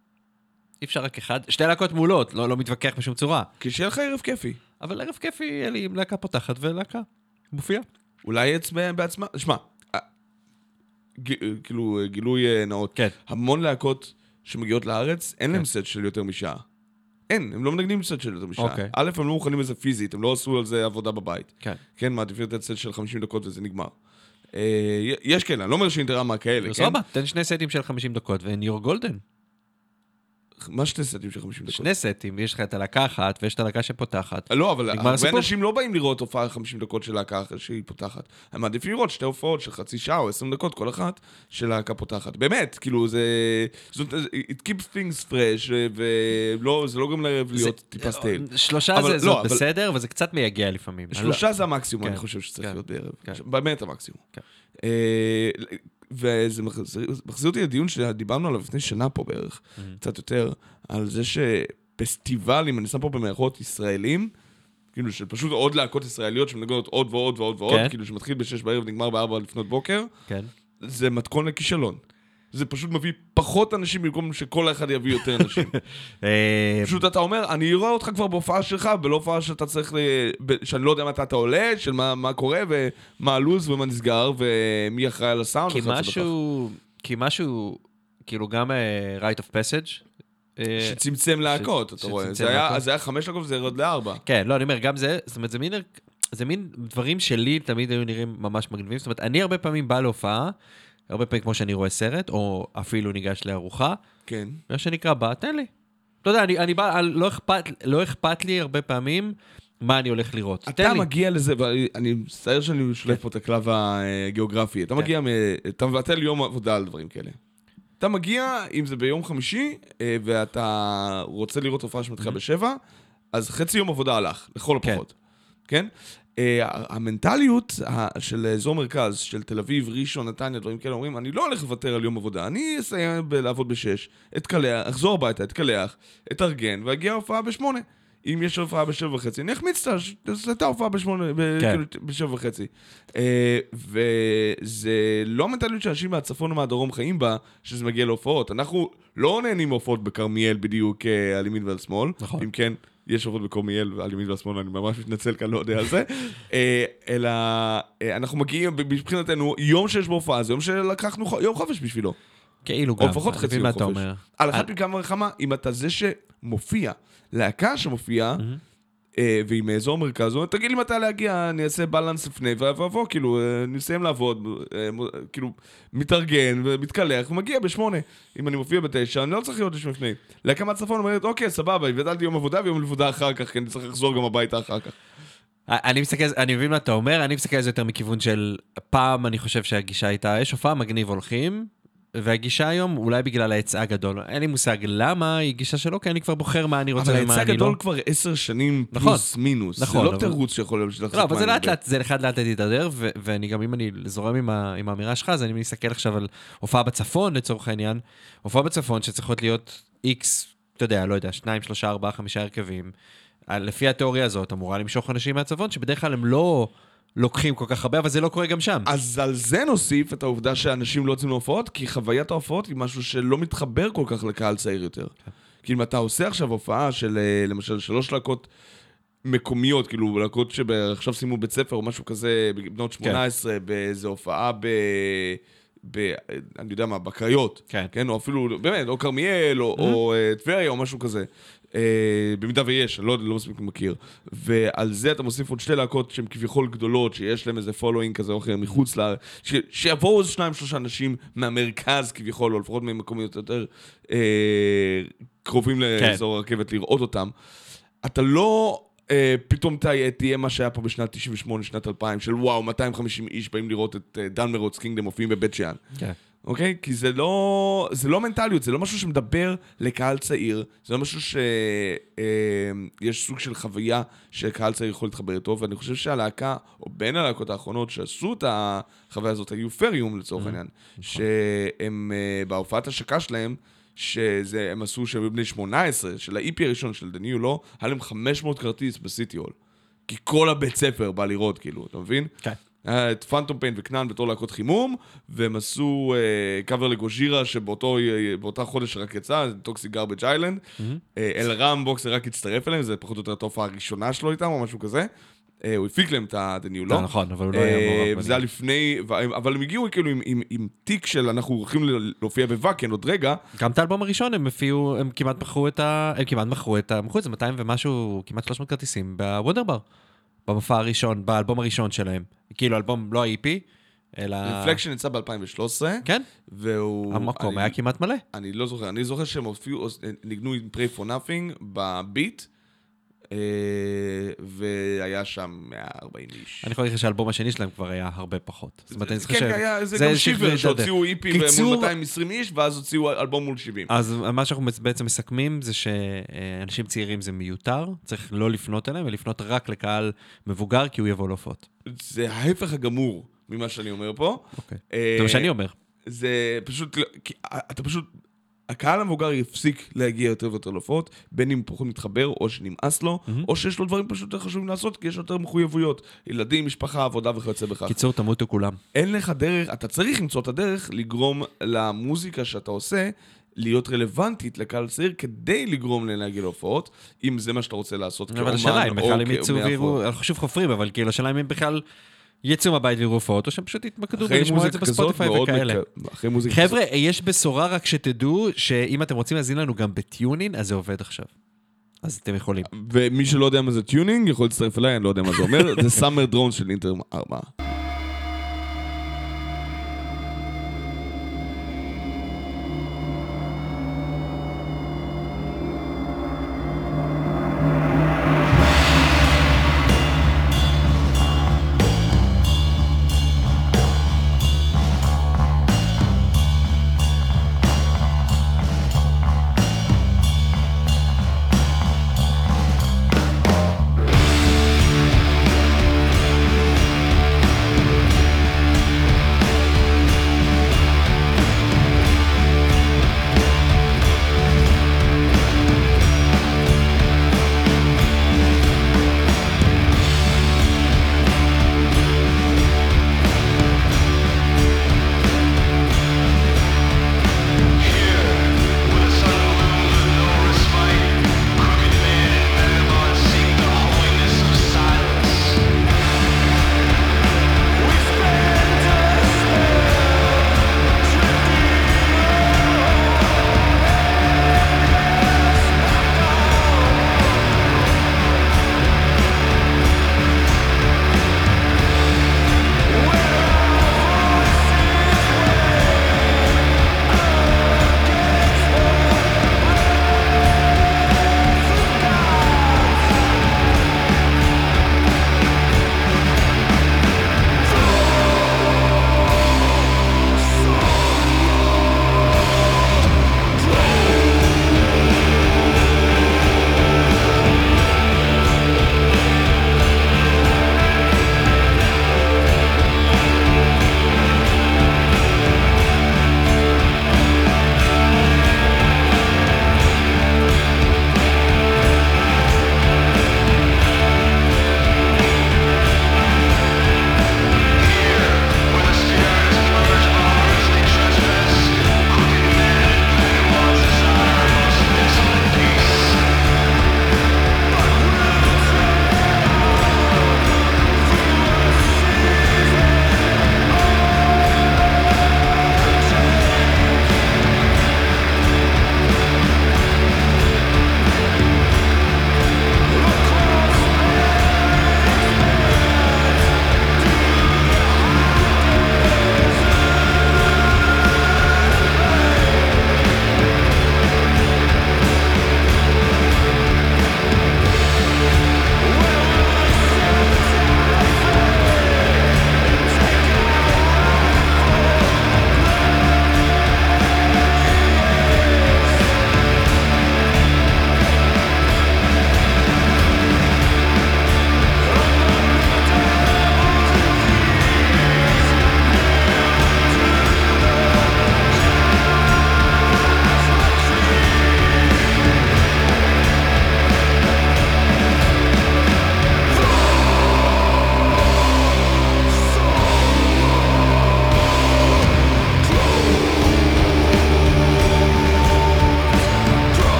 אי אפשר רק אחד? שתי להקות מעולות, לא, לא מתווכח בשום צורה. כי שיהיה לך ערב כיפי. אבל ערב כיפי יהיה לי עם להקה פותחת ולהקה מופיעה. אולי עץ בעצמה, שמע, ג- כאילו גילוי נאות, כן. המון להקות שמגיעות לארץ, אין להם סט של יותר משעה. אין, הם לא מנגנים סט של יותר משעה. אוקיי. א', הם לא מוכנים לזה פיזית, הם לא עשו על זה עבודה בבית. כן. כן, מעדיפים לתת סט של 50 דקות וזה נגמר. אה, יש כאלה, אני לא אומר שאינטרמה כאלה, כן? סבבה, תן שני סטים של 50 דקות ו-Your Golden. מה שתי סטים של 50 דקות? שני סטים, יש לך את הלהקה אחת ויש את הלהקה שפותחת. לא, אבל הרבה. אנשים לא באים לראות הופעה 50 דקות של להקה שהיא פותחת. הם מעדיפים לראות שתי הופעות של חצי שעה או 20 דקות, כל אחת, של להקה פותחת. באמת, כאילו, זה... זאת, it keeps things fresh, ולא, זה לא לרב להיות טיפה סטייל. שלושה אבל זה לא, אבל- בסדר, אבל זה קצת מייגע לפעמים. לא- שלושה זה המקסימום, כן, אני חושב שצריך כן, להיות בערב. כן. באמת המקסימום. וזה מחזיר מחזיר אותי לדיון שדיברנו עליו לפני שנה פה בערך, Mm-hmm. קצת יותר, על זה שפסטיבלים, אני שם פה במערכות ישראלים, כאילו שפשוט עוד להקות ישראליות שמנגנות עוד ועוד ועוד ועוד, כן. כאילו שמתחיל בשש בערב ונגמר בארבע לפנות בוקר, כן. זה מתכון לכישלון. זה פשוט מביא פחות אנשים במקום שכל אחד יביא יותר אנשים. [LAUGHS] אה, פשוט אתה אומר, אני רואה אותך כבר בהופעה שלך, ולא הופעה שאתה צריך, שאני לא יודע מתי אתה עולה, של מה, מה קורה, ומה הלו"ז ומה נסגר, ומי אחראי על הסאונד. כי. משהו, כי משהו, כאילו גם right of passage. אה, שצמצם להקות, אתה רואה. זה היה. זה היה חמש להקות וזה ירד לארבע. כן, לא, אני אומר, גם זה, זאת אומרת, זה מין, זה מין דברים שלי תמיד היו נראים ממש מגניבים. זאת אומרת, אני הרבה פעמים בא להופעה, הרבה פעמים כמו שאני רואה סרט, או אפילו ניגש לארוחה, כן. מה שנקרא, בא, תן לי. אתה יודע, אני, אני בא, אני- לא אכפת, לא אכפת לי הרבה פעמים מה אני הולך לראות. אתה לי. מגיע לזה, ואני מצטער שאני שולף פה את הקלף הגיאוגרפי. אתה כן. מגיע, אתה מבטל יום עבודה על דברים כאלה. אתה מגיע, אם זה ביום חמישי, אה, ואתה רוצה לראות הופעה שמתחילה בשבע, אז חצי יום עבודה הלך, לכל Mm-hmm. כן. הפחות. כן? אה, המנטליות של אזור מרכז, של תל אביב, ראשון, נתניה, דברים כאלה, אומרים, אני לא הולך לוותר על יום עבודה, אני אסיים לעבוד בשש, אתקלח, אחזור הביתה, אתקלח, אתארגן, ואגיע להופעה בשמונה. אם יש הופעה בשבע וחצי, אני אחמיץ את ה- את ההופעה בשמונה, כן. כאילו, בשבע וחצי. אה, וזה לא המנטליות שאנשים מהצפון ומהדרום חיים בה, שזה מגיע להופעות. אנחנו לא נהנים מהופעות בכרמיאל בדיוק אה, על ימין ועל שמאל. נכון. אם כן, יש הופעות בכרמיאל ועל ימין ועל שמאל, אני ממש מתנצל אני לא יודע על זה. אה, אלא אה, אנחנו מגיעים, מבחינתנו, יום שיש בו הופעה, זה יום שלקחנו יום חופש בשבילו. כאילו או גם, לפחות אני חצי יום חופש. על אה, אחת מכמה וכמה, אם אתה זה שמופיע, להקה שמופיעה, אה, והיא מאזור מרכז, הוא אומר, תגיד לי מתי להגיע, אני אעשה בלנס לפני, ואבוא, כאילו, אה, אני אסיים לעבוד, אה, כאילו, מתארגן ומתקלח, ומגיע בשמונה. אם אני מופיע בתשע, אני לא צריך להיות לשם לפני. להקה מהצפון אומרת, אוקיי, סבבה, הבדלתי יום עבודה ויום עבודה אחר כך, כי אני צריך לחזור גם הביתה אחר כך. אני מסתכל, אני מבין מה אתה אומר, אני מסתכל על זה יותר מכיוון של פעם אני חושב שהגישה הייתה, יש הופעה מגניב הולכים, והגישה היום, אולי בגלל ההיצע הגדול, אין לי מושג למה, היא גישה שלא, כי אני כבר בוחר מה אני רוצה אבל ומה ההיצע אני לא. גדול כבר עשר שנים נכון. פלוס מינוס. נכון, זה לא אבל- תירוץ שיכול להחזיק לא, אבל זה לאט. לאט, זה לאט לאט יתהדר, ו- ואני גם, אם אני זורם עם ה- עם האמירה שלך, אז אני מסתכל עכשיו על הופעה בצפון, לצורך העניין, הופעה בצפון שצריכות להיות איקס, אתה יודע, לא יודע, שניים, שלושה, ארבעה, חמישה הרכבים. לפי התיאוריה הזאת, אמורה למשוך אנשים מהצפון, שבדרך כלל הם לא לוקחים כל כך הרבה, אבל זה לא קורה גם שם. אז על זה נוסיף את העובדה שאנשים לא יוצאים להופעות, כי חוויית ההופעות היא משהו שלא מתחבר כל כך לקהל צעיר יותר. כי אם אתה עושה עכשיו הופעה של אה, למשל שלוש להקות מקומיות, כאילו להקות שעכשיו סיימו בית ספר או משהו כזה, בנות 18, באיזו הופעה ב... ב... אני יודע מה, בקריות. כן. כן, או אפילו, באמת, או כרמיאל, או, או אה, טבריה, או משהו כזה. אה, במידה ויש, לא, לא מספיק מכיר. ועל זה אתה מוסיף עוד שתי להקות שהן כביכול גדולות, שיש להן איזה following כזה או אחר מחוץ ל... ש... שיבואו איזה שניים, שלושה אנשים מהמרכז כביכול, או לפחות ממקומות יותר אה, קרובים לאזור הרכבת לראות אותם. אתה לא... אה, פתאום תהיה, תהיה מה שהיה פה בשנת 98, שנת 2000, של וואו, 250 איש באים לראות את אה, דן מרוץ קינגדם מופיעים בבית שאן. כן. אוקיי? כי זה לא, זה לא מנטליות, זה לא משהו שמדבר לקהל צעיר, זה לא משהו שיש סוג של חוויה שקהל צעיר יכול להתחבר איתו, ואני חושב שהלהקה, או בין הלהקות האחרונות שעשו את החוויה הזאת, היו פריום לצורך העניין, שהם אה, בהופעת השקה שלהם, שזה, הם עשו שהם היו בני 18, של ה-EP הראשון של The New Law, היה להם 500 כרטיס בסיטי הול. כי כל הבית ספר בא לראות, כאילו, אתה מבין? כן. את פנטום פיין וכנען בתור להקות חימום, והם עשו אה, קאבר ל Gojira שבאותה חודש רק יצא, Toxic Garbage Island. אלרם בוקסר רק הצטרף אליהם, זה פחות או יותר ההופעה הראשונה שלו איתם או משהו כזה. אה, הוא הפיק להם את זה לא. נכון, אבל הוא לא היה מעורב וזה היה לפני, ו- אבל הם הגיעו כאילו עם, עם, עם תיק של אנחנו הולכים להופיע בוואקן עוד רגע, גם את האלבום הראשון הם הפיעו, הם כמעט מכרו את ה... הם כמעט מכרו את ה... מכרו את זה 200 ומשהו, כמעט 300 כרטיסים בוונדר בר. במופע הראשון, באלבום הראשון שלהם. כאילו, אלבום, לא ה-EP, אלא... רפלקשן יצא ב-2013, כן, והוא... המקום אני- היה כמעט מלא. אני לא זוכר, אני זוכר שהם הופיעו, ניגנו עם pray for nothing בביט, והיה שם 140 איש. אני יכול להגיד לך שהאלבום השני שלהם כבר היה הרבה פחות. זאת אומרת, אני זוכר כן, ש... כן, היה, זה זה גם שיבר. שהוציאו איפי קיצור- מול 220 איש, ואז הוציאו אלבום מול 70. אז מה שאנחנו בעצם מסכמים זה שאנשים צעירים זה מיותר, צריך לא לפנות אליהם, ולפנות רק לקהל מבוגר, כי הוא יבוא להופעות. זה ההפך הגמור ממה שאני אומר פה. אוקיי. אה, זה מה שאני אומר. זה פשוט, לא- אתה פשוט, הקהל המבוגר יפסיק להגיע יותר ויותר להופעות, בין אם הוא פחות מתחבר, או שנמאס לו, או שיש לו דברים פשוט יותר חשובים לעשות, כי יש לו יותר מחויבויות. ילדים, משפחה, עבודה וכיוצא בכך. קיצור, תמותו כולם. אין לך דרך, אתה צריך למצוא את הדרך לגרום למוזיקה שאתה עושה להיות רלוונטית לקהל צעיר כדי לגרום להם להגיע להופעות, אם זה מה שאתה רוצה לעשות כאומן אבל השאלה אם בכלל הם יצאו. ויראו, אנחנו שוב חופרים, אבל כאילו השאלה אם הם בכלל יצאו מהבית ויראו הופעות, או שהם פשוט יתמקדו ולשמוע את זה בספוטיפיי וכאלה. מק- אחרי מוזיקה כזאת. חבר'ה, יש בשורה רק שתדעו, שאם אתם רוצים להזין לנו גם ב TuneIn, אז זה עובד עכשיו. אז אתם יכולים. ומי שלא יודע מה זה TuneIn, יכול להצטרף אליי, אני לא יודע מה זה אומר, זה [LAUGHS] Summer Drones של Inter Arma.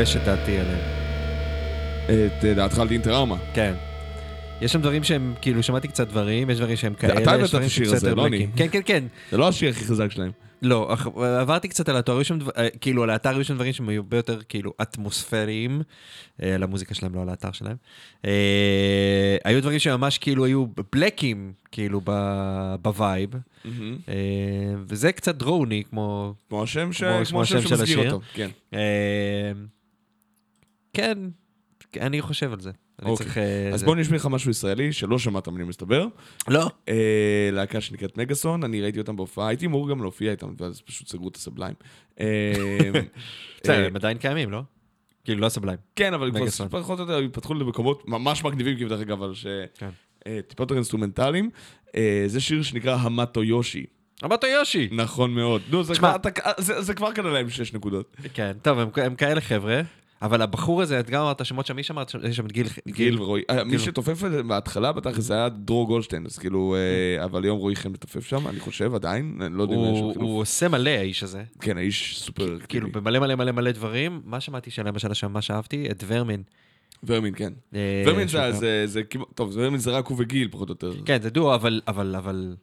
מגבש את דעתי עליהם. את אה, דעתך על Inter Arma. כן. יש שם דברים שהם, כאילו, שמעתי קצת דברים, יש דברים שהם כאלה, אתה הבאת את השיר הזה, לא אני. כן, כן, כן. זה לא השיר הכי חזק שלהם. לא, עברתי קצת על היו שם, אה, כאילו, על האתר היו שם דברים שהם היו הרבה יותר, כאילו, אטמוספריים, אה, על המוזיקה שלהם, לא על האתר שלהם. היו דברים שממש, כאילו, היו black ים, כאילו, בווייב, וזה קצת דרוני, כמו... כמו השם של השיר. כן. אני חושב על זה. אני אוקיי. צריך... אה, אז זה- בוא נשמיע לך משהו ישראלי שלא שמעת ממני מסתבר. לא. אה, להקה שנקראת מגאסון, אני ראיתי אותם בהופעה, הייתי אמור גם להופיע איתם, ואז פשוט סגרו את ה Sublime. אה, [LAUGHS] בסדר, הם עדיין קיימים, לא? כאילו, לא Sublime. כן, אבל כבר. פחות או יותר פתחו למקומות ממש מגניבים, כאילו, דרך אגב, אבל ש... כן. אה, טיפה יותר אינסטרומנטליים. זה שיר שנקרא המטו יושי. אמרת יושי! נכון מאוד. נו, זה כבר- קנה להם 6 נקודות. כן, טוב, הם כאלה חבר'ה, אבל הבחור הזה, את גם אמרת שמות שם, מי יש שם את גיל... גיל ורועי. אה, מי שתופף את זה בהתחלה, בתכל'ס, זה היה דרור גולדשטיין, אז כאילו, אה, אבל היום רועי חן מתופף שם, אני חושב, עדיין, אני לא יודע אם יש לו חילוף. הוא עושה מלא, האיש הזה. כן, האיש סופר כאילו. במלא מלא מלא מלא דברים. מה שמעתי שלמשל השם, מה שאהבתי? את ורמין. ורמין, כן. אה, ורמין זה- טוב, ורמין זה רק הוא וגיל, פחות או יותר. כן, זה דואו, אבל, אבל, אבל...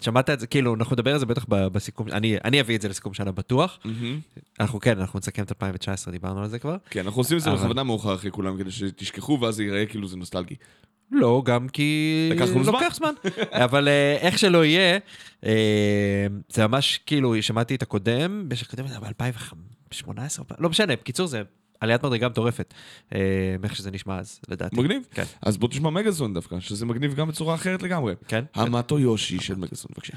שמעת את זה, כאילו, אנחנו נדבר על זה בטח בסיכום, אני, אני אביא את זה לסיכום שנה בטוח. מהמם. אנחנו כן, אנחנו נסכם את 2019, דיברנו על זה כבר. כן, אנחנו עושים את זה בכוונה מאוחר אחרי כולם, כדי שתשכחו, ואז זה ייראה כאילו זה נוסטלגי. לא, גם כי... לקח זמן. לוקח זמן. [LAUGHS] אבל אה, איך שלא יהיה, אה, זה ממש, כאילו, שמעתי את הקודם, יש הקודם זה ב-2018, לא משנה, בקיצור, זה עליית מדרגה מטורפת, אה, מאיך שזה נשמע אז, לדעתי. מגניב. כן. אז בוא תשמע מגאסון דווקא, שזה מגניב גם בצורה אחרת לגמרי. כן? המטו יושי של מגאסון, בבקשה.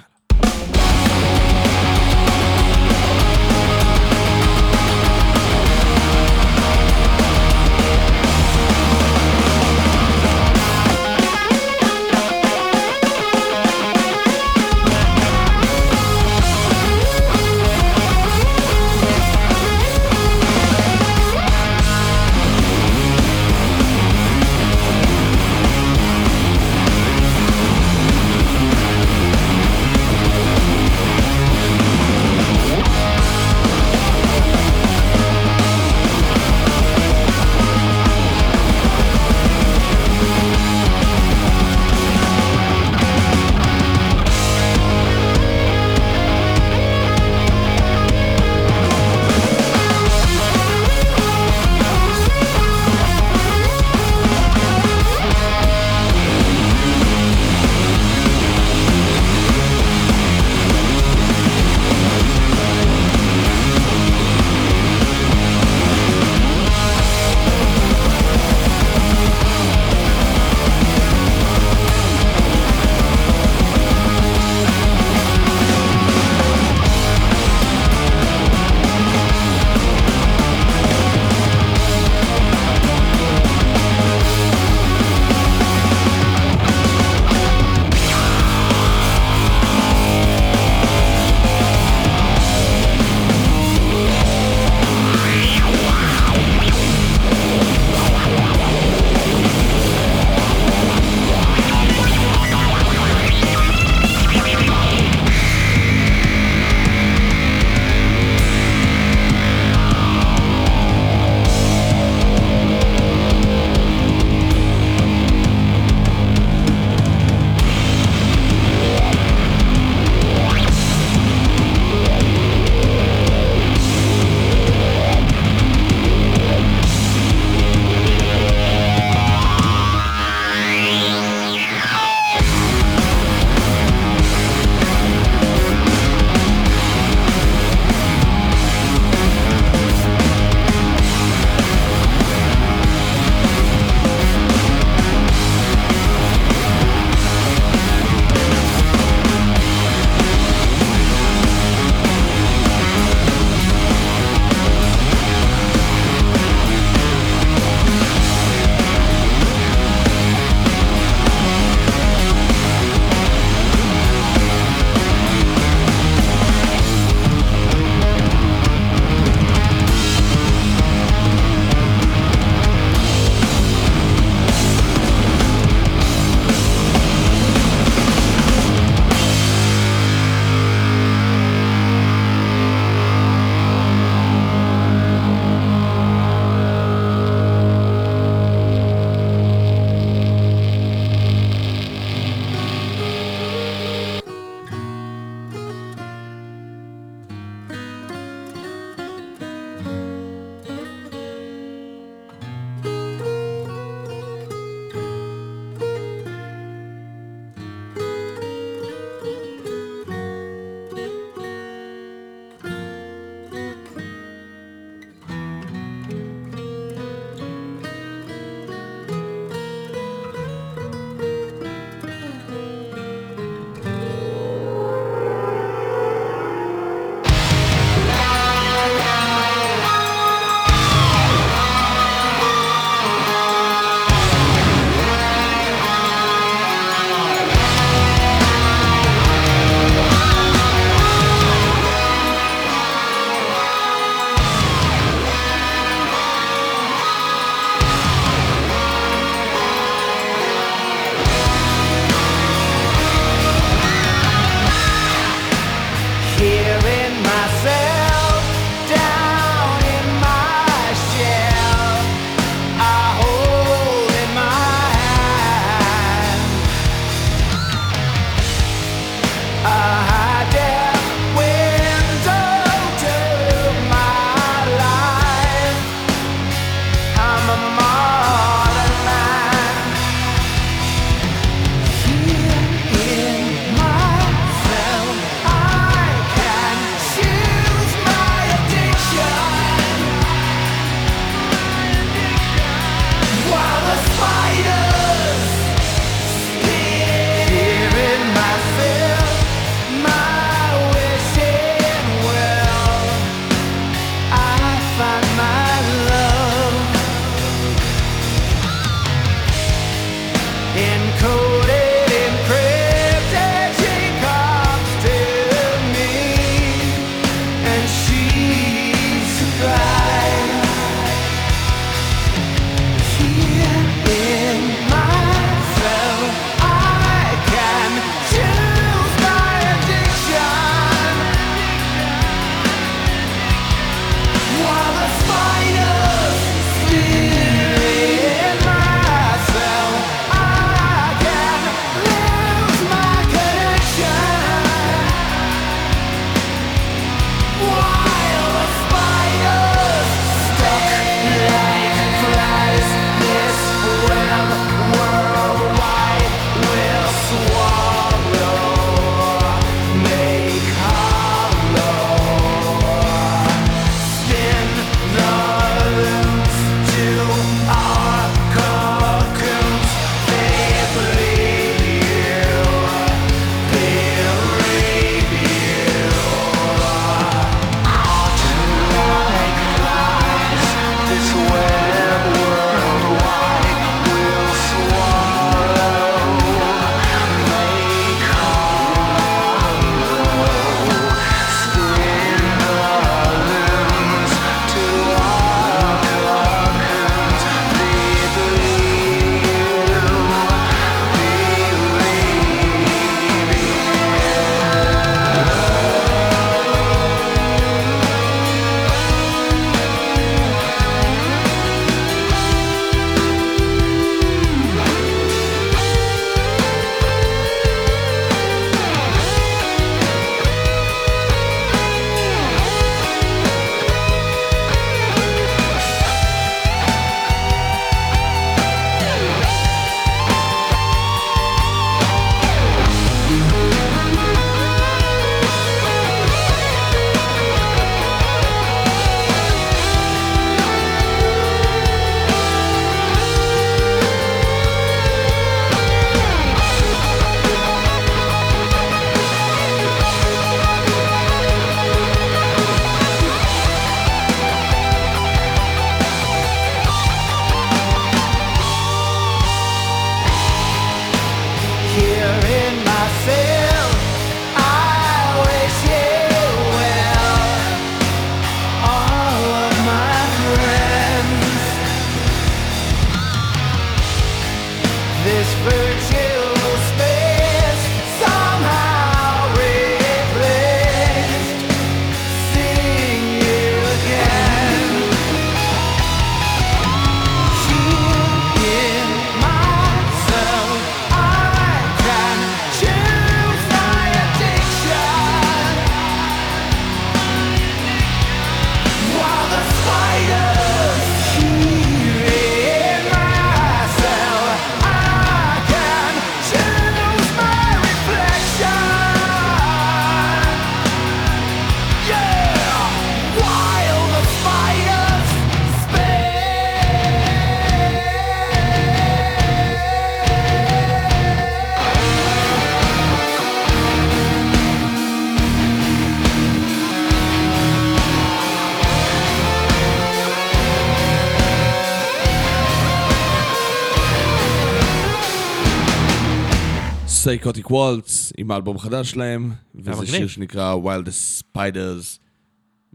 וולטס, עם האלבום החדש שלהם, וזה מגניב. שיר שנקרא Wildest Spiders.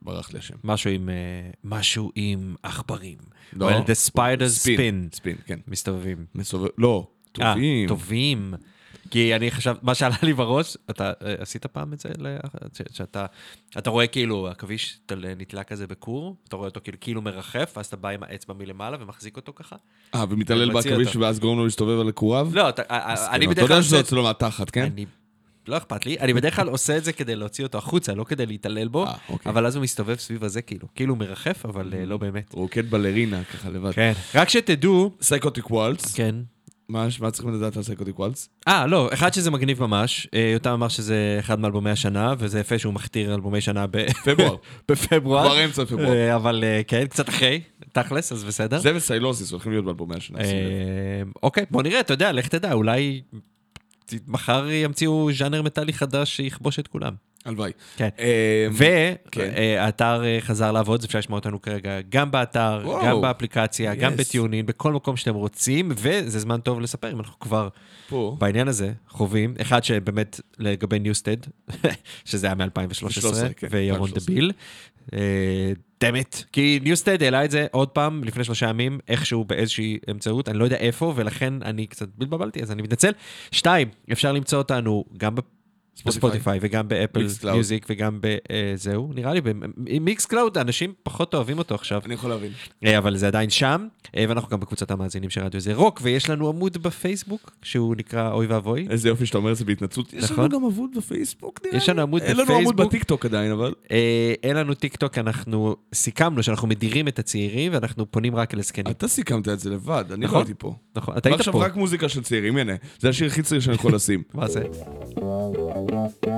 ברח לי השם. משהו עם, אה, משהו עם עכברים. לא. Well, the spiders ספין, spin. ספין, כן. מסתובבים. מסובב... לא, אה, טובים. כי אני חשב, מה שעלה לי בראש, אתה אה, עשית פעם את זה? שאתה אתה רואה כאילו, עכביש אתה נתלה כזה בכור, אתה רואה אותו כאילו, כאילו מרחף, ואז אתה בא עם האצבע מלמעלה ומחזיק אותו ככה? אה, ומתעלל בעכביש. ואז גורם לו להסתובב על קוריו? לא, אתה, אה, אני אתה בדרך כלל... יודע שזה אצלו מהתחת, כן? אני... לא אכפת לי, אני בדרך כלל עושה את זה כדי להוציא אותו החוצה, לא כדי להתעלל בו, אה, אוקיי. אבל אז הוא מסתובב סביב הזה כאילו, כאילו הוא מרחף, אבל אה, לא באמת. רוקד בלרינה, ככה לבד. כן. רק שתדעו, Psychotic Waltz, כן. מה צריכים לדעת על Psychotic Waltz? אה, לא, אחד שזה מגניב ממש, אה, יותם אמר שזה אחד מאלבומי השנה, וזה יפה שהוא מכתיר אלבומי שנה ב... פברואר. [LAUGHS] בפברואר. כבר אמצע פברואר. אה, אבל אה, כן, קצת אחרי, תכלס, אז בסדר. זה ו Sylosis הולכים להיות באלבומי השנה. אוקיי, בוא נראה, אתה יודע, לך תדע, אולי מחר ימציאו ז'אנר מטאלי חדש שיכבוש את כולם. הלוואי. כן. אה, כן. והאתר אה, חזר לעבוד, אפשר לשמוע אותנו כרגע גם באתר. גם באפליקציה, גם. ב TuneIn, בכל מקום שאתם רוצים, וזה זמן טוב לספר אם אנחנו כבר. בעניין הזה חווים. אחד שבאמת לגבי Newsted, [LAUGHS] שזה היה מ-2013, 13, כן, וירון 2013. דביל. דמת, כי Newsted העלה את זה עוד פעם לפני שלושה ימים, איכשהו באיזושהי אמצעות, אני לא יודע איפה, ולכן אני קצת בלבלתי, אז אני מתנצל. שתיים, אפשר למצוא אותנו גם בספוטיפיי וגם ב Apple Music וגם בזהו, נראה לי, ב Mixcloud, אנשים פחות אוהבים אותו עכשיו. אני יכול להבין. אה, אבל זה עדיין שם, אה, ואנחנו גם בקבוצת המאזינים של רדיו זה רוק, ויש לנו עמוד בפייסבוק, שהוא נקרא אוי ואבוי. איזה יופי שאתה אומר את זה בהתנצלות. יש נכון. לנו גם עמוד בפייסבוק, נראה לי. יש לנו עמוד אין לנו עמוד בפייסבוק. בטיקטוק עדיין, אבל... אה, אין לנו טיק טוק, אנחנו סיכמנו שאנחנו מדירים את הצעירים, ואנחנו פונים רק אל הזקנים. אתה סיכמת את זה לבד, אני לא נכון. הייתי פה. נכון, אתה היית ועכשיו פה. רק מוזיקה של צעירים, הנה. זה השיר הכי צעיר שאני יכול לשים. [LAUGHS] מה זה? Música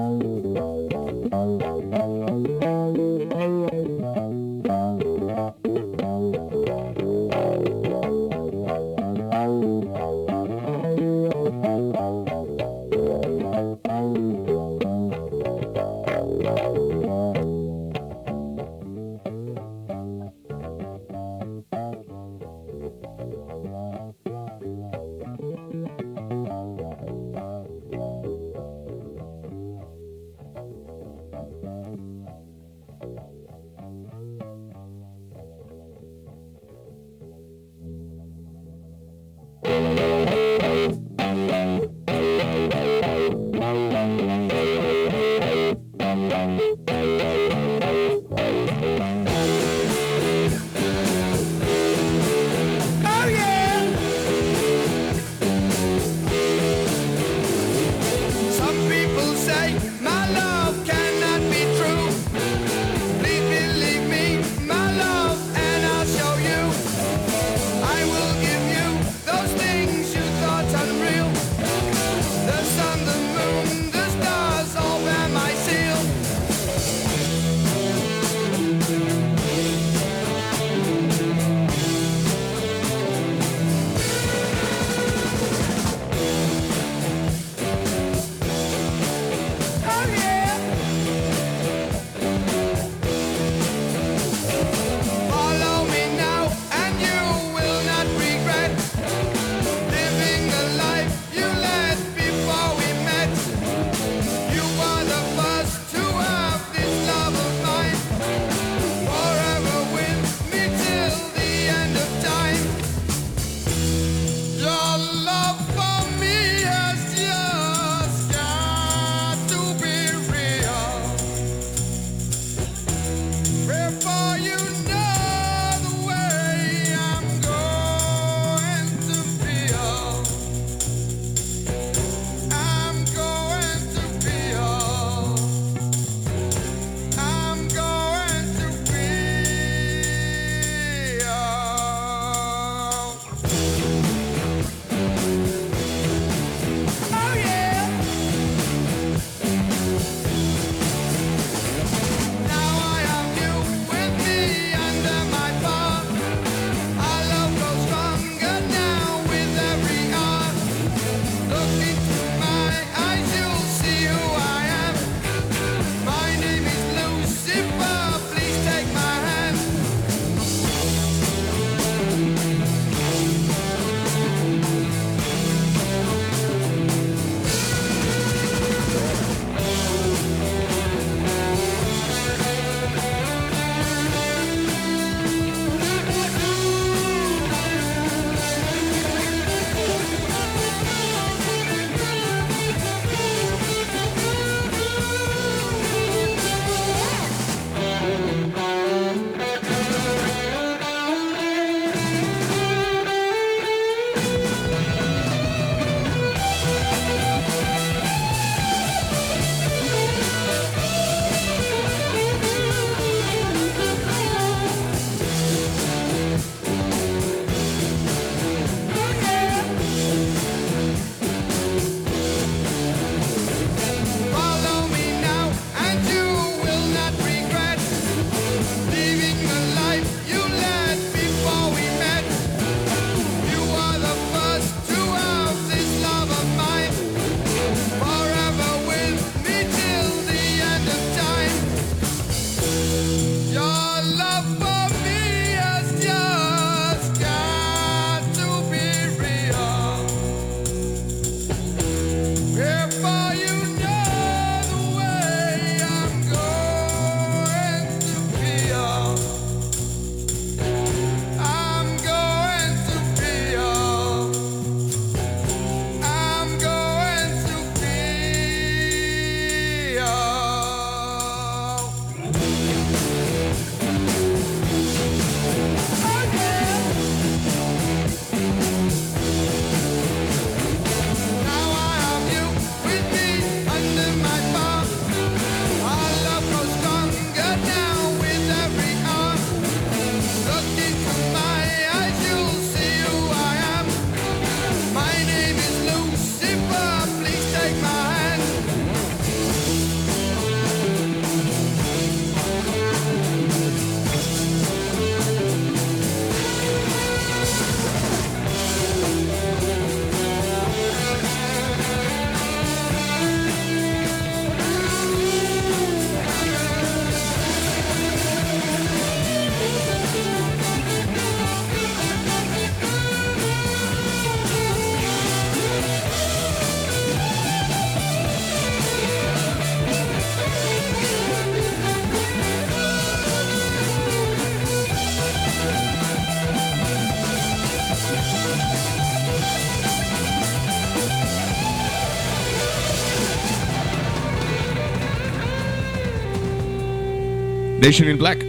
Nation in Black.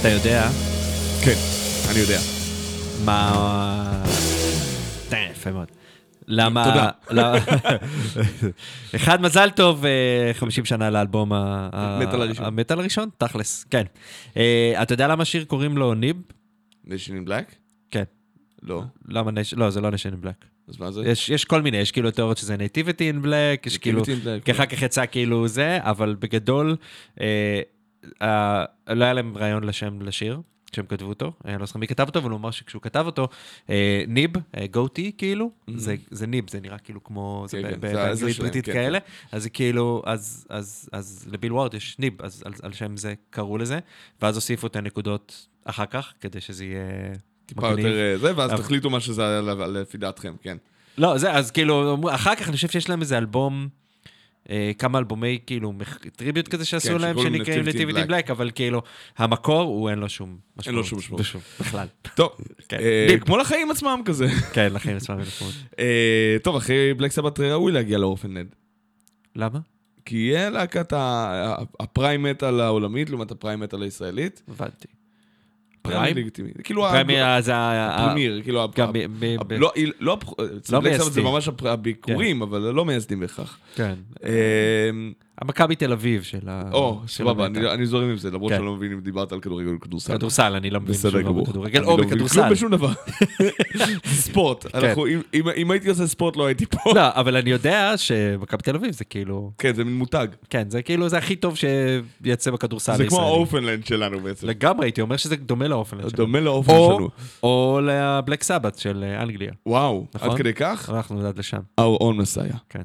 אתה יודע כן, אני יודע. מה... יפה מאוד. למה... תודה. אחד, מזל טוב, אה, 50 שנה לאלבום המטאל הראשון. המטאל הראשון, תכלס, כן. אה, אתה יודע למה השיר קוראים לו ניב? Nation in Black? כן. לא. למה נש... לא, זה לא Nation in Black. אז מה זה? יש, יש כל מיני, יש כאילו תיאוריות שזה Nativity in Black, יש כאילו, כי אחר כך יצא כאילו זה, אבל בגדול, אה, אה, לא היה להם רעיון לשם לשיר. כשהם כתבו אותו, אני לא זוכר מי כתב אותו, אבל הוא אמר שכשהוא כתב אותו, אה, nib, goatee כאילו, זה, זה nib, זה נראה כאילו כמו, זה כן, כן, באנגלית בריטית כן, כאלה, אז זה כאילו, אז, אז, אז ל Bill Ward יש nib, אז על, על שם זה קראו לזה, ואז הוסיפו את הנקודות אחר כך, כדי שזה יהיה טיפה יותר אה, זה, ואז אבל- תחליטו מה שזה היה לפי דעתכם, כן. לא, זה, אז כאילו, אחר כך אני חושב שיש להם איזה אלבום, אה, כמה אלבומי כאילו מח- טריביוט כזה שעשו כן, להם, שנקראים נטיביטי. בלק, אבל כאילו, המקור הוא אין לו שום משמעות. אין לו שום משמעות. בשום, בכלל. [LAUGHS] טוב, כן. אה. כמו לחיים עצמם כזה. [LAUGHS] כן, לחיים עצמם אין משמעות. אה, טוב, אחרי בלק סבת ראוי להגיע לאורפנד. למה? כי יהיה להקת הפריים מטאל העולמית לעומת הפריים מטאל הישראלית. הבנתי. פריים? כאילו, פריים זה. הפרמיר, כאילו, לא, לא, אצל לא בלק סבת זה. ממש הביקורים, אבל לא מייסדים בהכרח. כן. המכבי תל אביב של ה... או, סבבה. אני אני זורם עם זה, למרות כן. שאני לא מבין אם דיברת על כדורגל או כדורסל. כדורסל, אני לא מבין שום גמור. בכדורגל, אני או לא מבין בכדורסל. כלום בשום דבר. [LAUGHS] ספורט. אנחנו- אם- הייתי עושה ספורט לא הייתי פה. לא, אבל אני יודע שמכבי תל אביב זה כאילו... כן, זה מין מותג. כן, זה כאילו, זה הכי טוב שיצא בכדורסל זה כמו הישראלי. האופנלנד שלנו בעצם. לגמרי, הייתי אומר שזה דומה לאופן שלנו. דומה לאופן או- שלנו. או לבלק סבת של אה, אנגליה. וואו, נכון? עד כדי כך? אנחנו עד לשם, Our own Messiah. כן.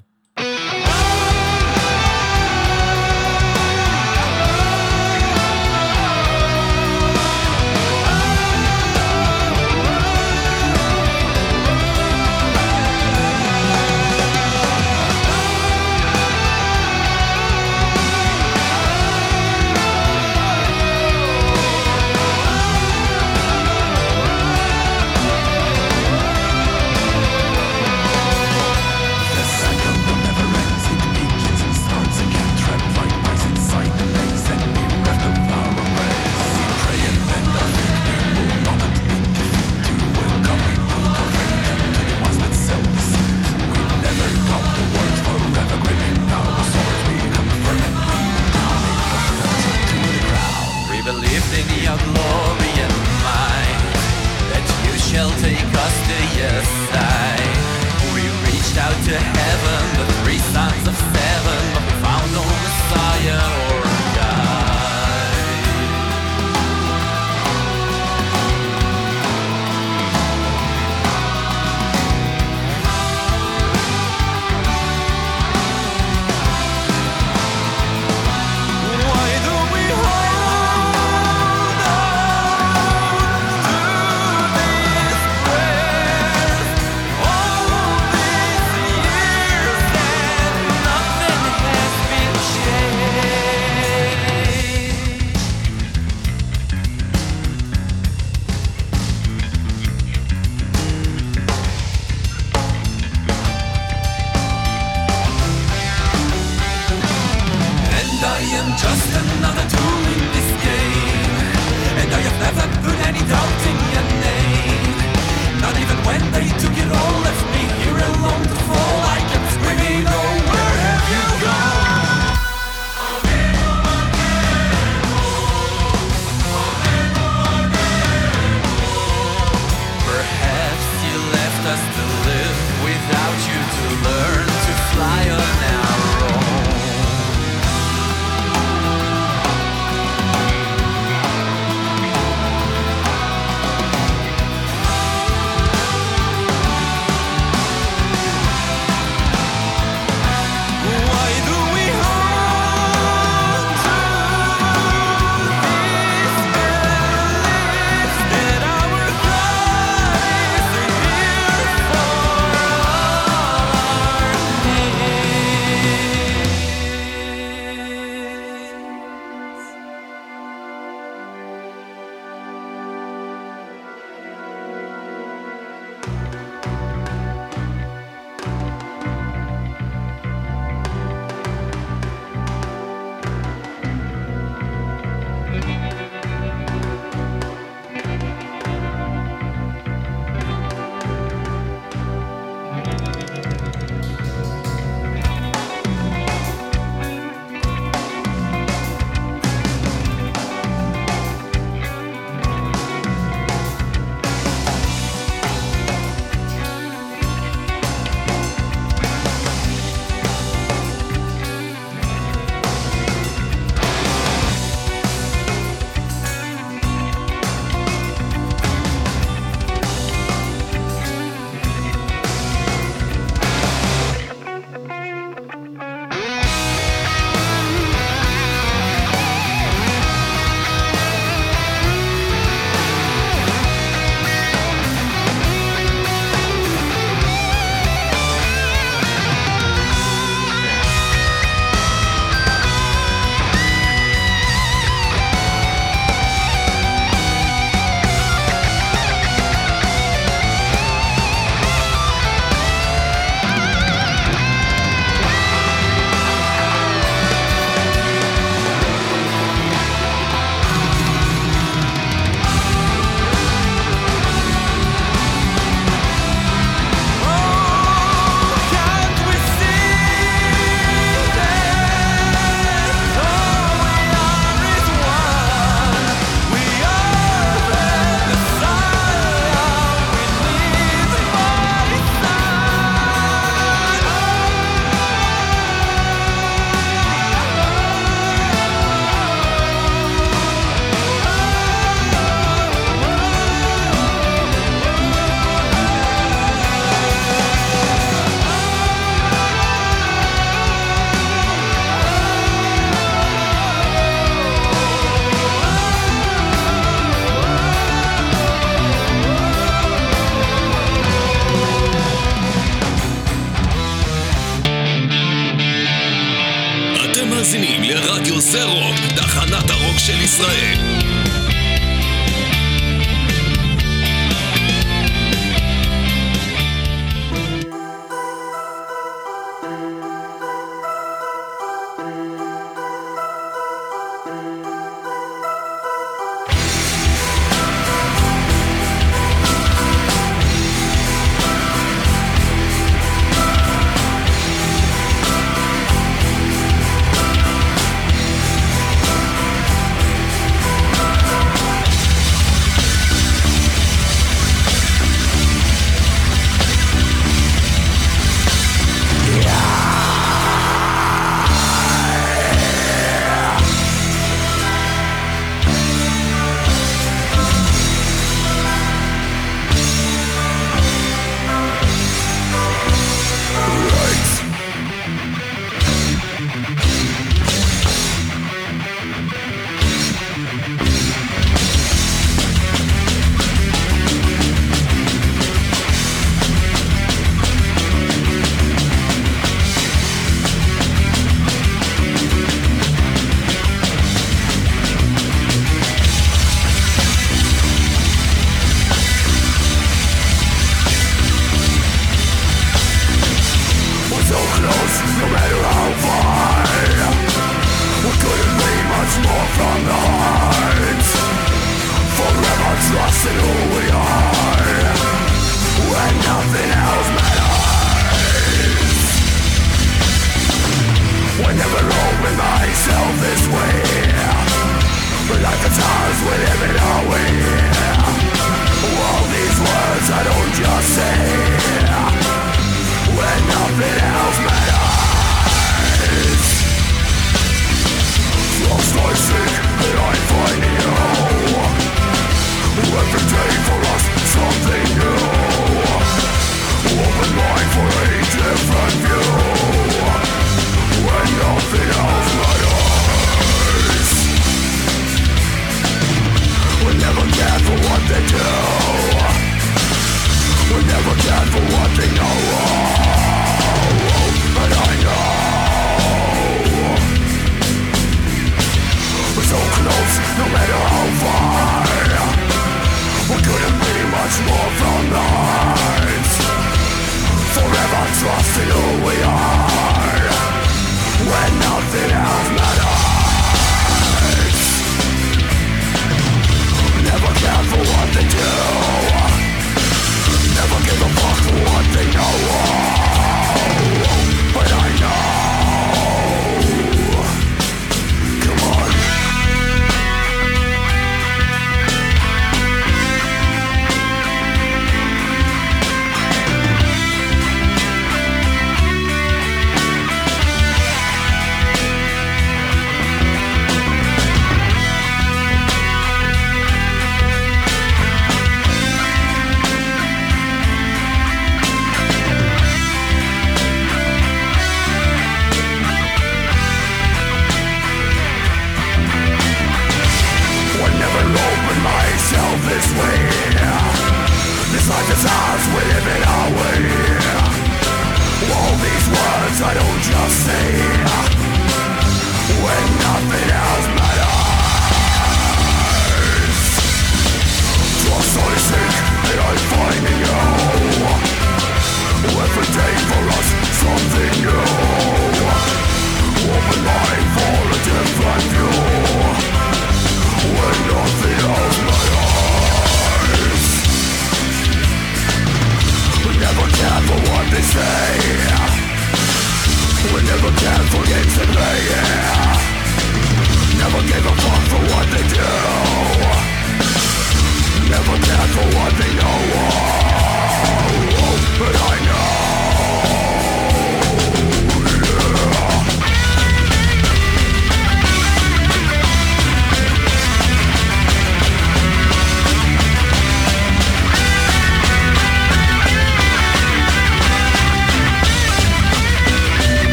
Much more from the heart. אוי, לא. Forever trust in who we are,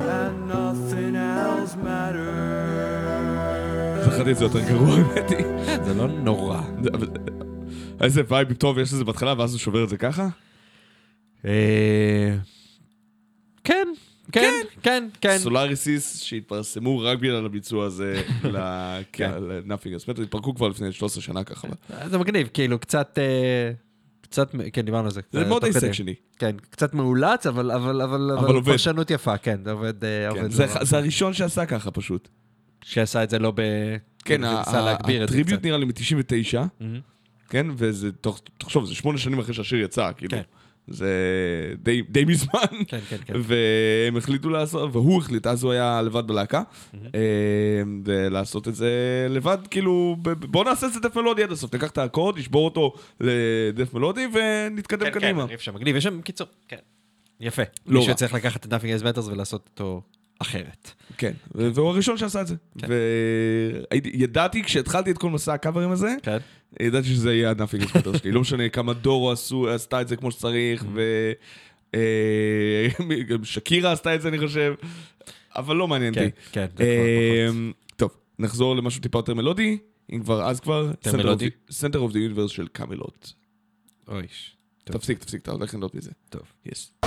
and nothing else matters. זכרתי את זה יותר גרוע, [LAUGHS] האמת היא. זה לא נורא. אבל- איזה וייב טוב יש לזה בהתחלה, ואז הוא שובר את זה ככה? אה, כן, כן, כן, כן. סולאריסיס שהתפרסמו רק בגלל הביצוע הזה ל-Nothing else Matters, התפרקו כבר לפני 13 שנה ככה. זה מגניב, כאילו, קצת... אה, קצת, כן, דיברנו על זה. זה אה, מאוד כדי. אייסקשני. כן, קצת מאולץ, אבל, אבל, אבל, אבל עובד. פרשנות יפה, כן, זה עובד, אה, כן, עובד. זה-. זה הראשון שעשה ככה פשוט. שעשה את זה לא ב... כן, כאילו, הטריביוט. נראה לי מ-99, מהמם. כן, וזה, תחשוב, זה שמונה שנים אחרי שהשיר יצא, כאילו. כן. זה די- די מזמן. כן, כן, כן. והם החליטו לעשות, והוא החליט, אז הוא היה לבד בלהקה, אה, ולעשות את זה לבד, כאילו, בוא נעשה את זה דף מלודי עד הסוף, ניקח את האקורד, נשבור אותו לדף מלודי ונתקדם כן, קדימה. כן, אפשר, מגניב, יש שם, קיצור, כן. יפה. לא מישהו. צריך לקחת את Nothing is Matters ולעשות אותו אחרת. כן, והוא הראשון שעשה את זה. כן. וידעתי, כשהתחלתי את כל מסע הקאברים הזה, כן. ידעתי שזה יהיה ה-Nothing is Matters שלי. לא משנה כמה דורו עשתה את זה כמו שצריך, ו... אה, [LAUGHS] גם שקירה עשתה את זה, אני חושב, אבל לא מעניין כן, אותי. כן, אה, פחות. טוב, נחזור למשהו טיפה יותר מלודי, אם כבר, אז כבר? Center of the Universe של קאמלוט. אוי. טוב. תפסיק, תפסיק, אתה הולך ליהנות מזה. טוב. Yes.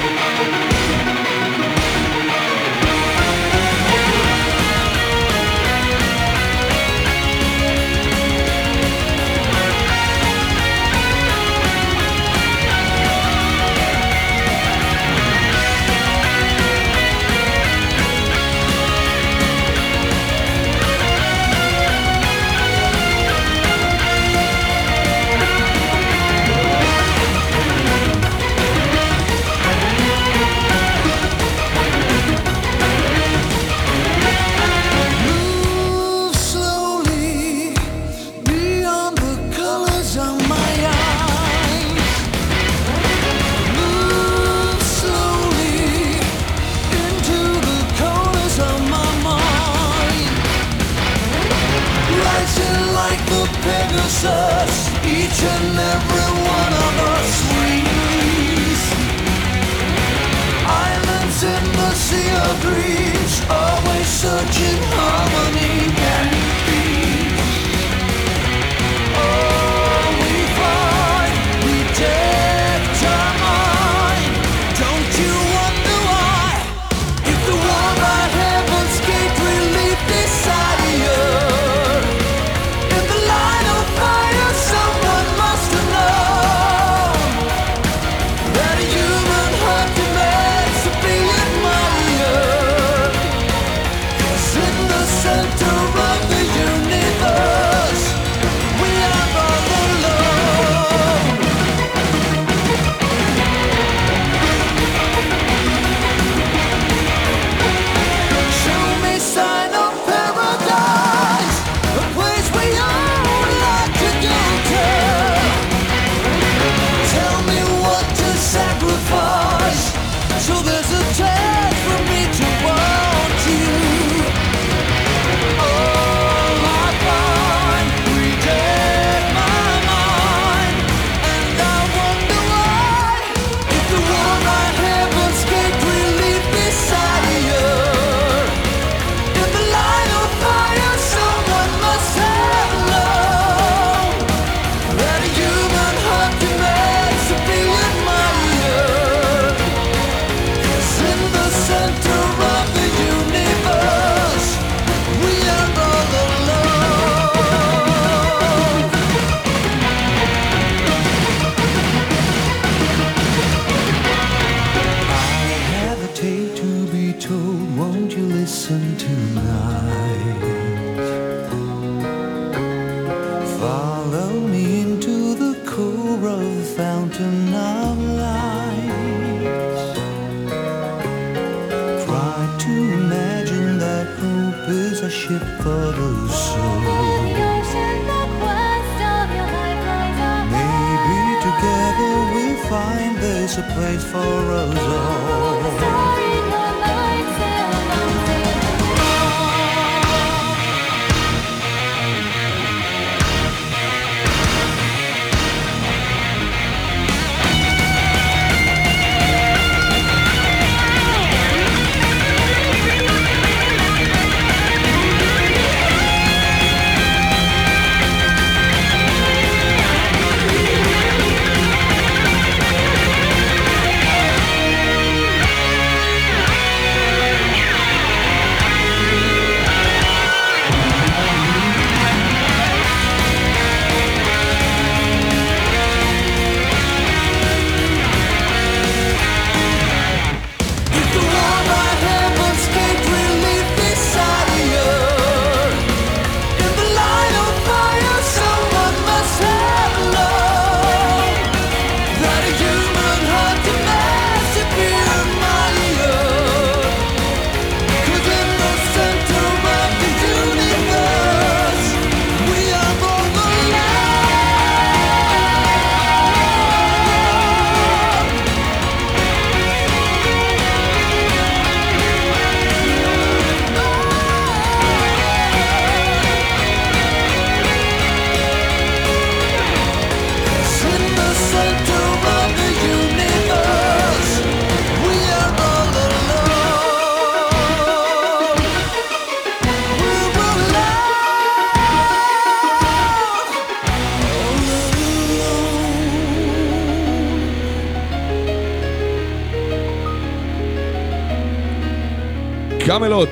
קאמלוט.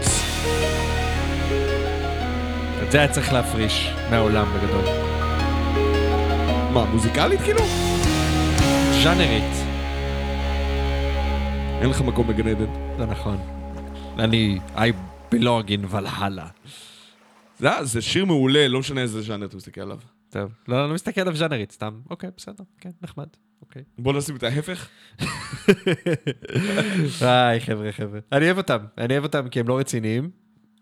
את זה היה צריך להפריש מהעולם בגדול. מה, מוזיקלית כאילו? ז'אנרית, אין לך מקום בגן עדן. זה נכון. אני, I belong in Valhalla. זה, זה שיר מעולה, לא משנה איזה ז'אנר אתה מסתכל עליו. טוב, לא, לא מסתכל עליו ז'אנרית, סתם, אוקיי, בסדר, כן, נחמד, אוקיי. בוא נשים את ההפך. [LAUGHS] היי, חבר'ה, חבר'ה. אני אוהב אותם, אני אוהב אותם כי הם לא רציניים,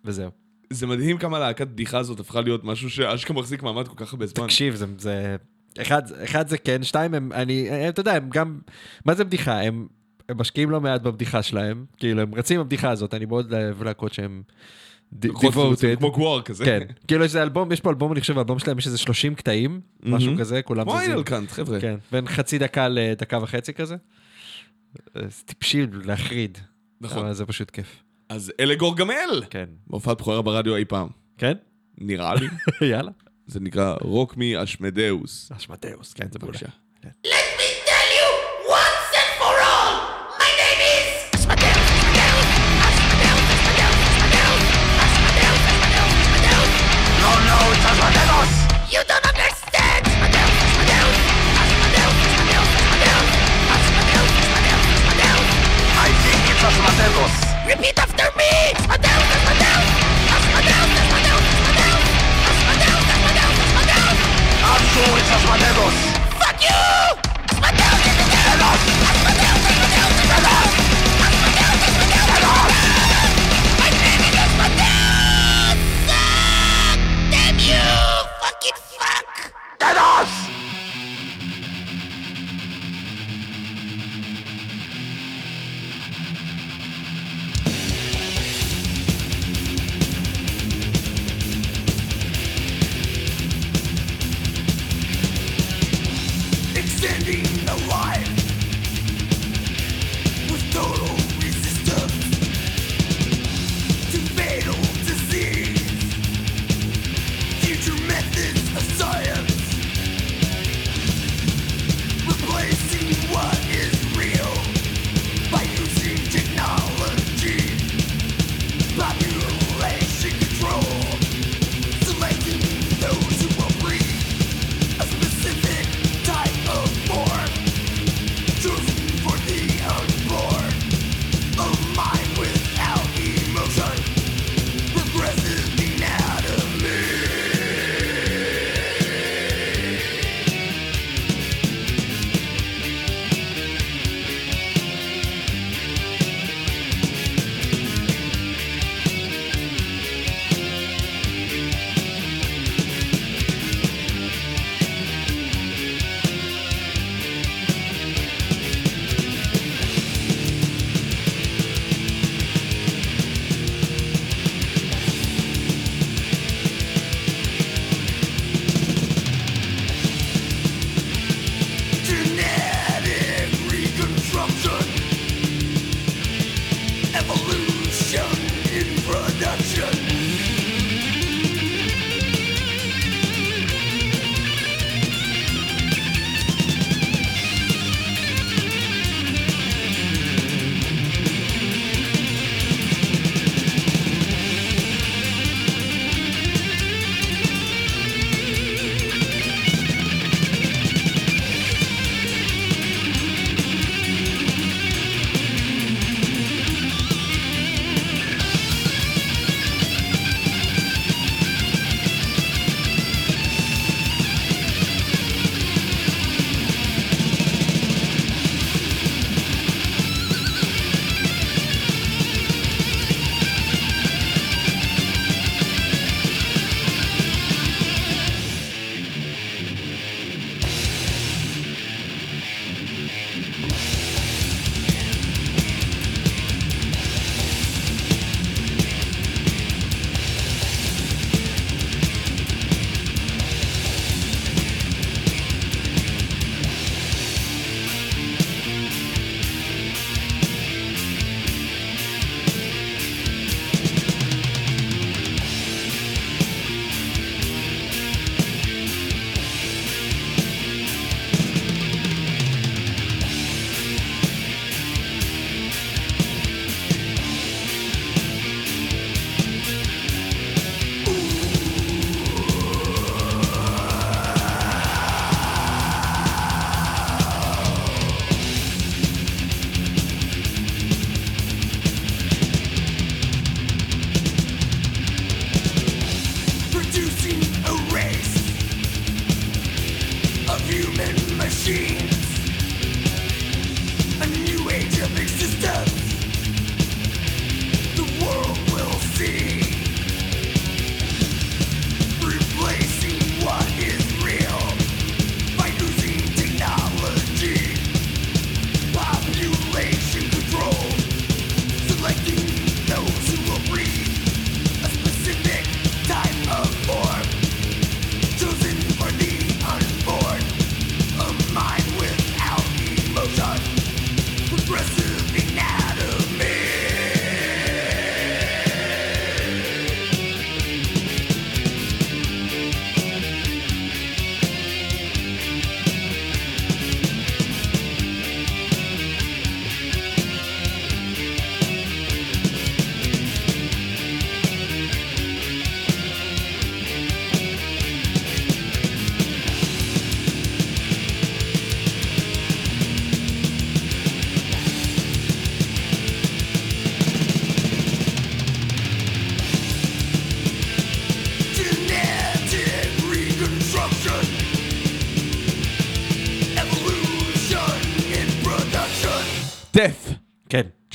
וזהו. זה מדהים כמה להקת בדיחה הזאת הפכה להיות משהו שאשכרה מחזיק מעמד כל כך הרבה זמן. תקשיב, זה, זה... אחד, אחד זה כן, שתיים הם, אני, הם, אתה יודע, הם גם, מה זה בדיחה? הם, הם משקיעים לא מעט בבדיחה שלהם, כאילו, הם רצים בבדיחה הזאת, אני מאוד אוהב להקות שהם devoted. כמו גוואר כזה. כן, כאילו יש איזה אלבום, יש פה אלבום, אני חושב, האלבום שלהם יש איזה 30 קטעים, משהו כזה, כולם כמו. איינל קאנט, חבר'ה. כן, בין חצי דקה לדקה וחצי כזה. זה טיפשי להחריד. נכון. אבל זה פשוט כיף. אז אלה גורגמל! כן. בהופעת בכורה ברדיו אי פעם. כן? נראה לי. [LAUGHS] יאללה. זה נקרא רוק מי אשמדאוס. אשמדאוס, כן, זה. בבקשה. Let me Repeat after me. Asmodeus, Asmodeus, Asmodeus. Ah, Damn you! Fucking fuck! Asmodeus!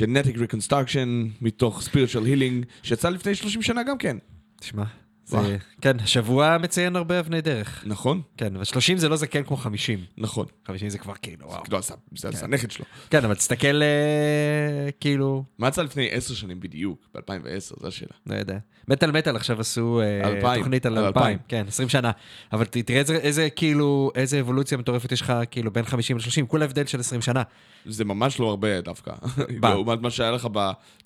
כן, Genetic Reconstruction מתוך spiritual healing שיצא לפני 30 שנה גם כן. תשמע. זה, כן, השבוע מציין הרבה אבני דרך. נכון, כן, אבל 30 זה לא זקן כמו 50. נכון. 50 זה כבר כאילו, וואו. לא, זה- זה זה הנכד שלו. כן, אבל תסתכל, אה, כאילו, מה יצא לפני 10 שנים בדיוק? ב-2010, זו השאלה. לא יודע. מטאל מטאל עכשיו עשו אה. תוכנית על על 2000, אלפיים. כן, 20 שנה. אבל תראה איזה, כאילו, איזה אבולוציה מטורפת יש לך, כאילו, בין 50 ל-30, כולה הבדל של 20 שנה. זה ממש לא הרבה דווקא. לעומת מה שהיה לך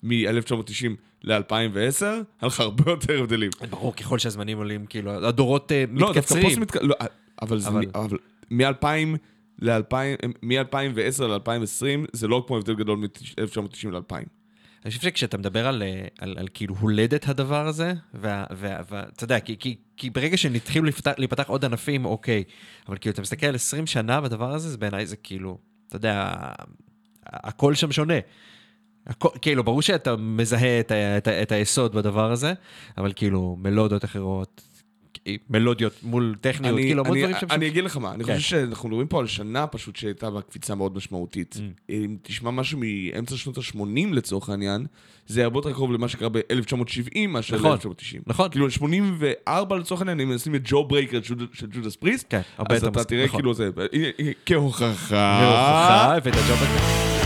מ-1990 ל-2010, היה לך הרבה יותר הבדלים. [LAUGHS] ברור, ככל שהזמנים עולים, כאילו, הדורות אה, לא, דווקא מתקצרים. פוסט מתק... לא, אבל זה... אבל- מ- אבל מ-2000 ל-2000, מ-2010 ל-2020, זה לא כמו הבדל גדול מ-1990 ל-2000. אני חושב שכשאתה מדבר על, אה, על, על כאילו הולדת הדבר הזה, ואתה יודע, כי, כי, כי ברגע שהתחילו להיפתח עוד ענפים, אוקיי, אבל כאילו, אתה מסתכל על 20 שנה בדבר הזה, זה בעיניי זה כאילו, אתה יודע, הכל שם שונה. הכל, כאילו, ברור שאתה מזהה את, את, את היסוד בדבר הזה, אבל כאילו, מלודיות אחרות, מלודיות מול טכניות, אני, כאילו, המון אני, דברים שם. אני אגיד לך מה, אני כן. חושב שאנחנו מדברים פה על שנה פשוט שהייתה בה קפיצה מאוד משמעותית. Mm. אם תשמע משהו מאמצע שנות ה-80 לצורך העניין, זה הרבה יותר קרוב למה שקרה ב-1970 מאשר נכון, ל-1990. נכון. כאילו, 84 לצורך העניין, אם נשים את Jawbreaker של ג'ודס פריסט, כן, אז אתה תראה נכון. כאילו זה, הנה, כהוכחה. והוכחה, ואת הג'וב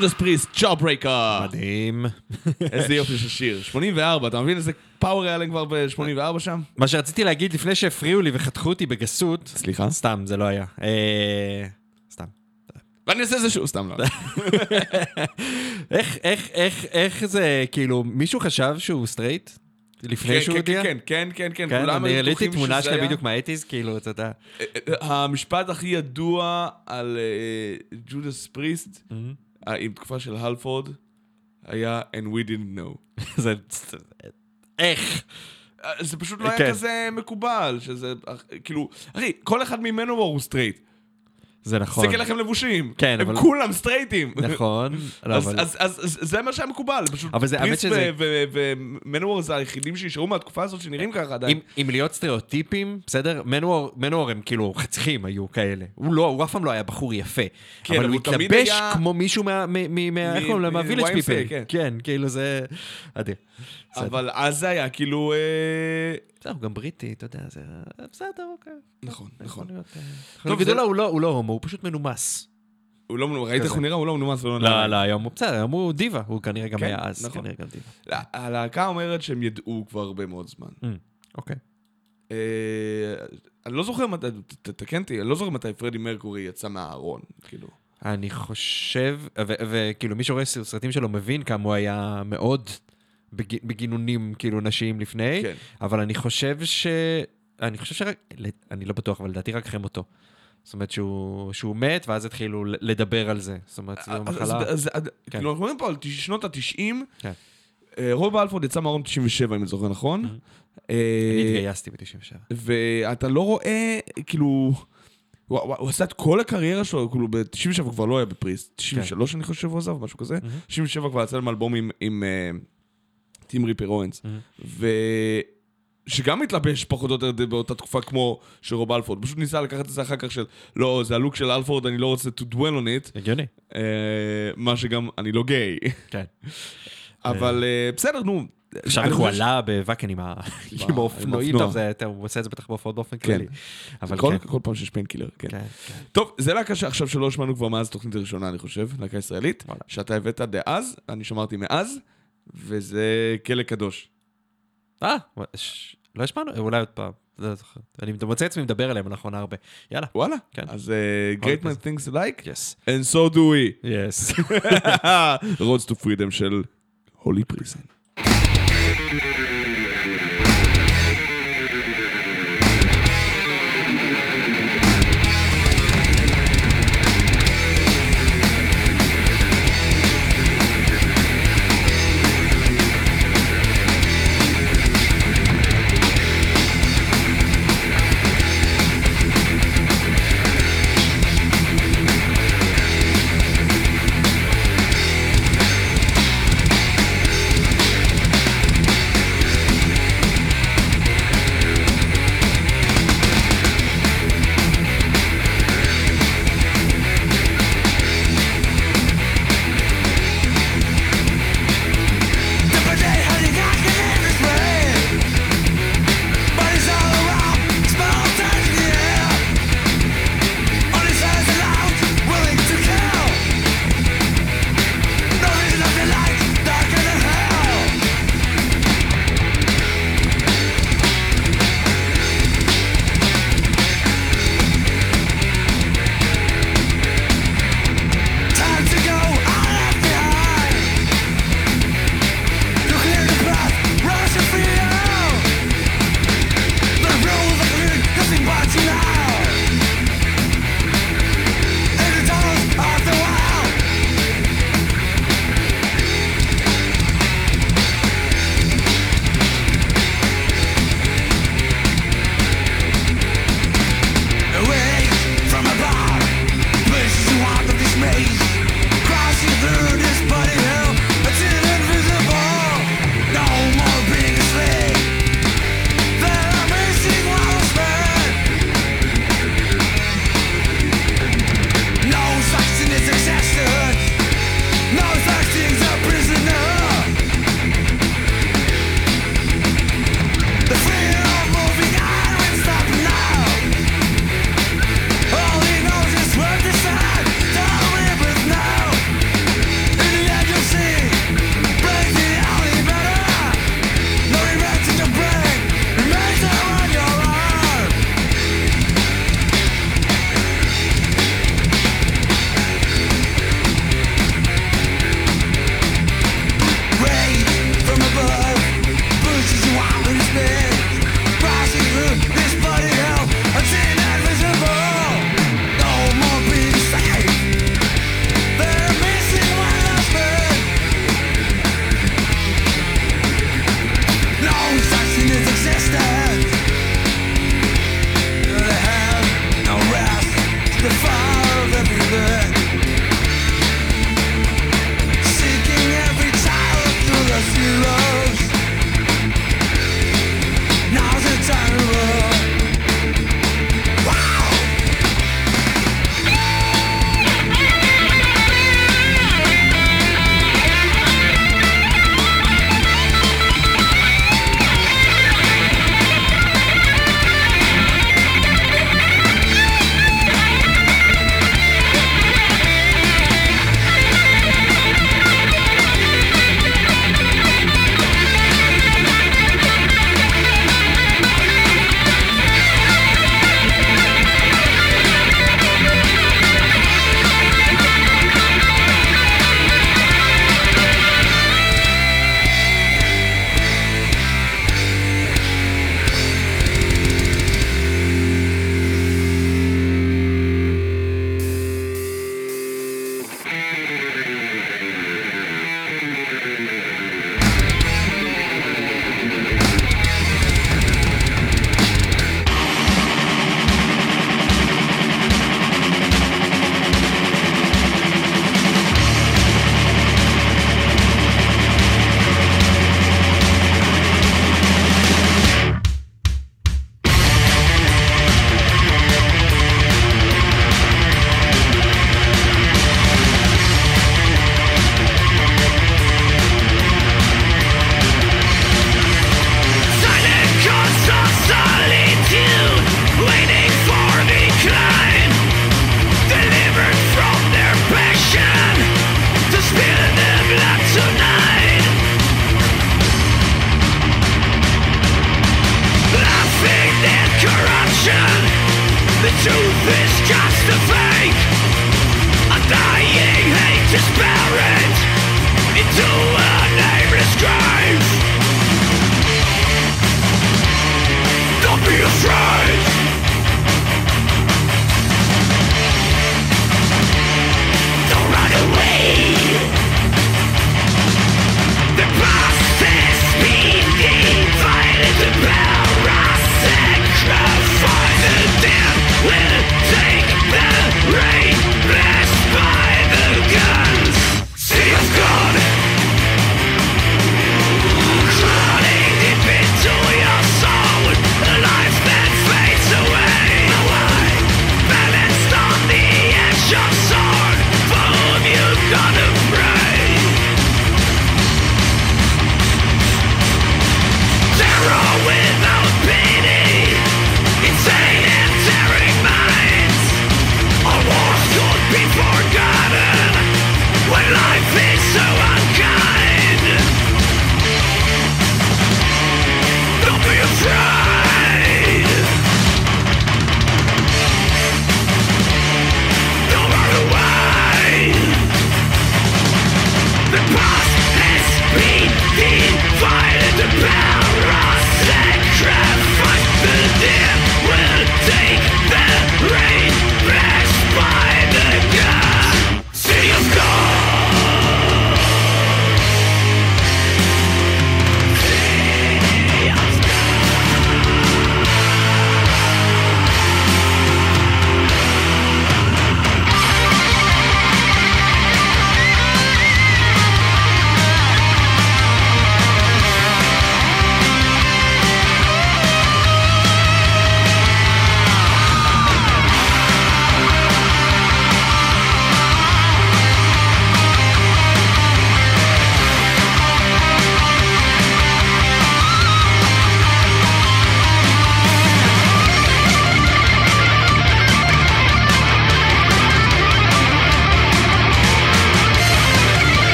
Judas Priest, Jawbreaker. מדהים. איזה יופי של שיר. 84, אתה מבין איזה power היה להם כבר ב-84 שם? מה שרציתי להגיד לפני שהפריעו לי וחתכו אותי בגסות, סליחה? סתם, זה לא היה. אה, סתם. ואני אעשה את זה שוב, סתם לא. איך, איך, איך, איך זה, כאילו, מישהו חשב שהוא סטרייט? לפני כן, שהוא כן, הודיע? כן, כן, כן, כן, כן, כולם אני היו בטוחים תמונה שזה היה- בדיוק מה eighties, כאילו, אתה יודע. המשפט הכי ידוע על אה, Judas Priest. עם תקופה של הלפורד, היה And we didn't know. [LAUGHS] זה... איך? אה, זה פשוט לא היה כן. כזה מקובל, שזה, אה, כאילו, אחי, כל אחד ממנו הוא סטרייט. זה נכון. תסתכל איך הם לבושים. כן, הם אבל- כולם סטרייטים. נכון. לא, אז, אבל- אז, אז, אז זה מה שהיה מקובל, פשוט אבל זה- Priest שזה- ו Manowar זה היחידים שנשארו מהתקופה הזאת שנראים ככה עדיין. אם, אם להיות סטריאוטיפים, בסדר? Manowar, הם כאילו חתיכים היו כאלה. הוא לא, הוא אף פעם לא היה בחור יפה. כן, אבל אבל הוא התלבש היה- כמו מישהו מה... איך קוראים? מ- מהווילג' פיפל. כן. כן, כאילו זה... אדיר. אבל אז זה היה כאילו... אה, בסדר, הוא גם בריטי, אתה יודע, זה... בסדר, אוקיי. נכון, נכון. אה, טוב, זה- לא, הוא לא- לא הומו, הוא פשוט מנומס. הוא לא מנומס, ראית איך. הוא נראה? הוא לא מנומס ולא לא, נראה. לא, היום הוא בסדר, היום הוא דיבה, הוא כנראה גם כן, היה אז, נכון. כנראה גם. לא, הלהקה אומרת שהם ידעו כבר הרבה מאוד זמן. אוקיי. אה, אני לא זוכר מתי, תתקן אותי, אני לא זוכר מתי פרדי מרקורי יצא מהארון, כאילו. אני חושב, וכאילו מי שרואה סרטים שלו מבין כמה הוא היה מאוד בג- בגינונים כאילו נשיים לפני, כן. אבל אני חושב ש... אני חושב שרק, אני לא בטוח, אבל לדעתי רק אחרי מותו. זאת אומרת שהוא, שהוא מת, ואז התחילו לדבר על זה. זאת אומרת, זו מחלה... אז- אז- כן. כאילו, אנחנו מדברים פה על תש- שנות ה-90. כן. רוב אלפורד יצא מהארון ב-97, אם אני זוכר נכון. אה, אני התגייסתי ב-97. ואתה לא רואה, כאילו... הוא, הוא, עשה את כל הקריירה שלו, כאילו ב-97 הוא כבר לא היה בפריסט. 93 אני חושב הוא עזב, משהו כזה. 97 כבר יצא להם אלבום עם, עם uh, טים ריפר אורנס. שגם התלבש פחות או יותר באותה תקופה כמו של רוב אלפורד. פשוט ניסה לקחת את זה אחר כך של, לא, זה הלוק של אלפורד, אני לא רוצה to dwell on it. הגיוני. Uh, מה שגם, אני לא גיי. כן. [LAUGHS] אבל uh, בסדר, נו. עכשיו איך הוא עלה ב Wacken עם [LAUGHS] האופנועים, האופנוע. טוב, זה- הוא עושה את זה בטח בהופעות באופן כן. כללי. אבל כן. כל פעם שיש Painkiller, כן. כן, כן. טוב, זה להקה שעכשיו שלא שמענו כבר מאז התוכנית הראשונה, אני חושב, להקה ישראלית. שאתה הבאת דאז, אני שמרתי מאז, וזה כלא קדוש. אה, ש- לא השמענו? אולי עוד פעם. לא זוכר. אני מוצא עצמי מדבר עליהם לאחרונה הרבה. יאללה. וואלה? כן. אז uh, great man things like, יס. and so do we. יס. [LAUGHS] roads to freedom של הולי פריסן.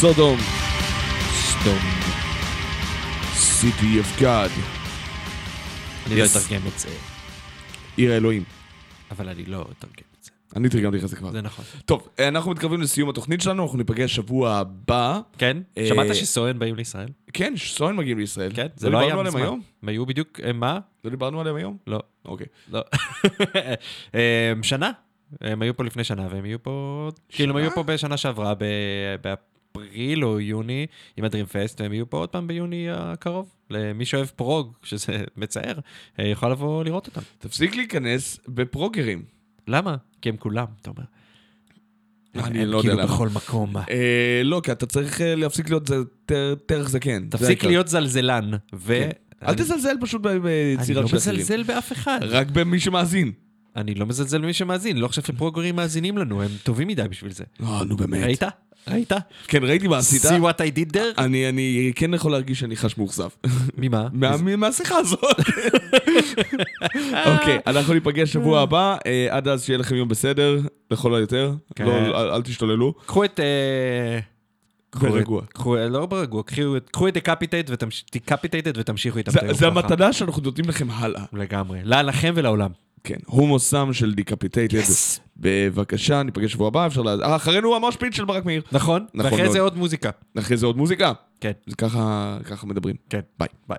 סודום, סדום. City of God, אני לא. אתרגם את זה, עיר האלוהים. אבל אני לא אתרגם את זה. אני תרגמתי לך את זה כבר. זה נכון. טוב, אנחנו מתקרבים לסיום התוכנית שלנו, אנחנו ניפגש שבוע הבא. כן? אה, שמעת שסואן באים לישראל? כן, סואן מגיעים לישראל. כן? זה לא היה דיברנו עליהם מזמן. היום? הם היו בדיוק, אה, מה? לא דיברנו עליהם היום? לא. אוקיי. לא. [LAUGHS] אה, שנה. הם היו פה לפני שנה, והם יהיו פה... כאילו, הם היו פה בשנה שעברה, באפריל או יוני, עם הדרים פסט, והם יהיו פה עוד פעם ביוני הקרוב. למי שאוהב פרוג, שזה [LAUGHS] מצער, אה, יכול לבוא לראות אותם. תפסיק להיכנס בפרוגרים. למה? כי הם כולם, אתה אומר. אני לא יודע כאילו למה. בכל מקום. אה, לא, כי אתה צריך אה, להפסיק להיות תרך זקן. תפסיק. להיות זלזלן, ו... כן. אל תזלזל פשוט אני ביצירה לא של אחרים. מזלזל באף אחד. רק במי שמאזין. אני לא מזלזל במי שמאזין, לא חושב שפרוגרים מאזינים לנו, הם טובים מדי בשביל זה. אה, נו באמת. ראית? ראית? כן, ראיתי מה עשית. see what I did there? אני, אני כן יכול להרגיש שאני חש מאוכזב. ממה? מה- מהשיחה הזאת. [LAUGHS] אוקיי, אנחנו ניפגש שבוע הבא, אה, עד אז שיהיה לכם יום בסדר, לכל היותר. כן. לא, אל- אל תשתוללו. קחו את... אה, קחו את- ברגוע. קחו- לא ברגוע, קחו את- Decapitated ותמשיכו איתם. זה-. המתנה שאנחנו נותנים לכם הלאה. לגמרי. לכם ולעולם. כן, Homo Sum של Decapitated. בבקשה, ניפגש שבוע הבא, אפשר לה... אה, אחרינו ה Mosh Pit של ברק מאיר. נכון? נכון ואחרי זה מאוד. עוד מוזיקה. אחרי זה עוד מוזיקה. כן. זה ככה, ככה מדברים. כן. ביי. ביי.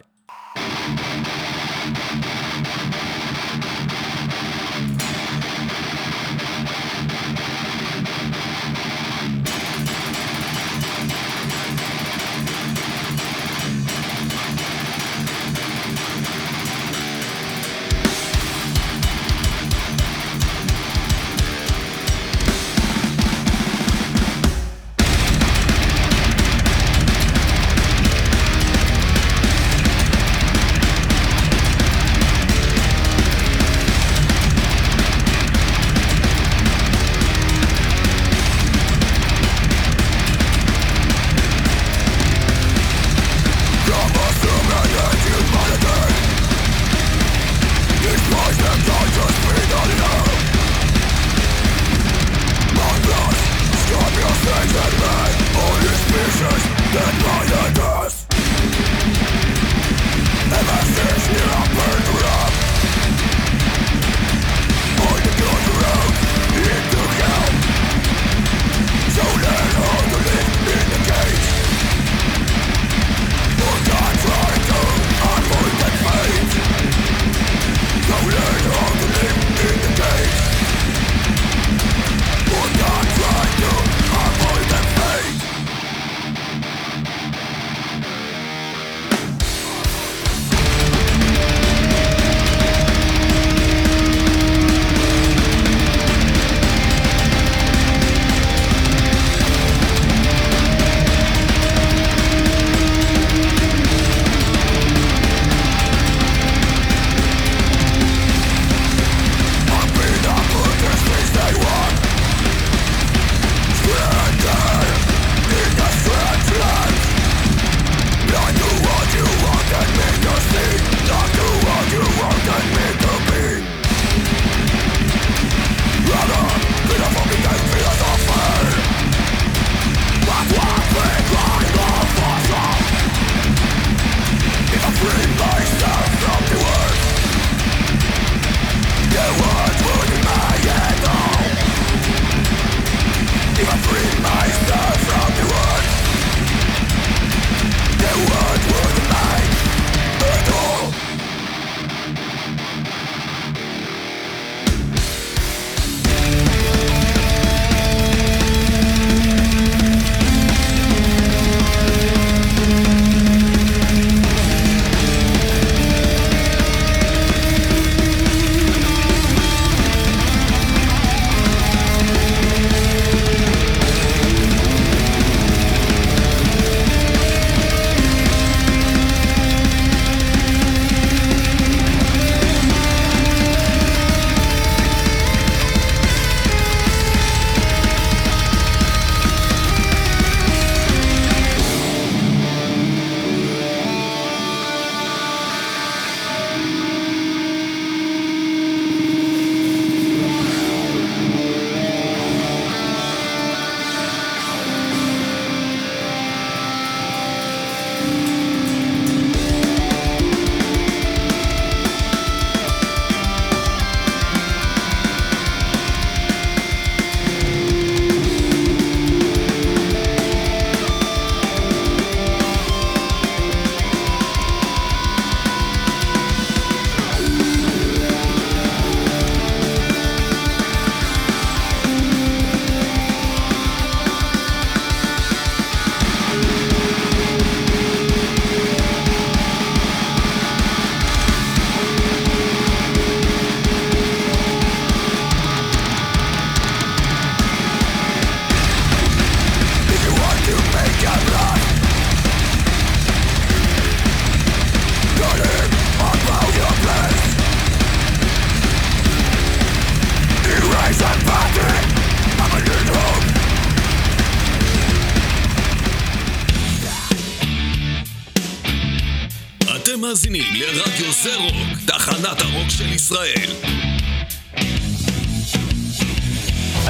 אתם מאזינים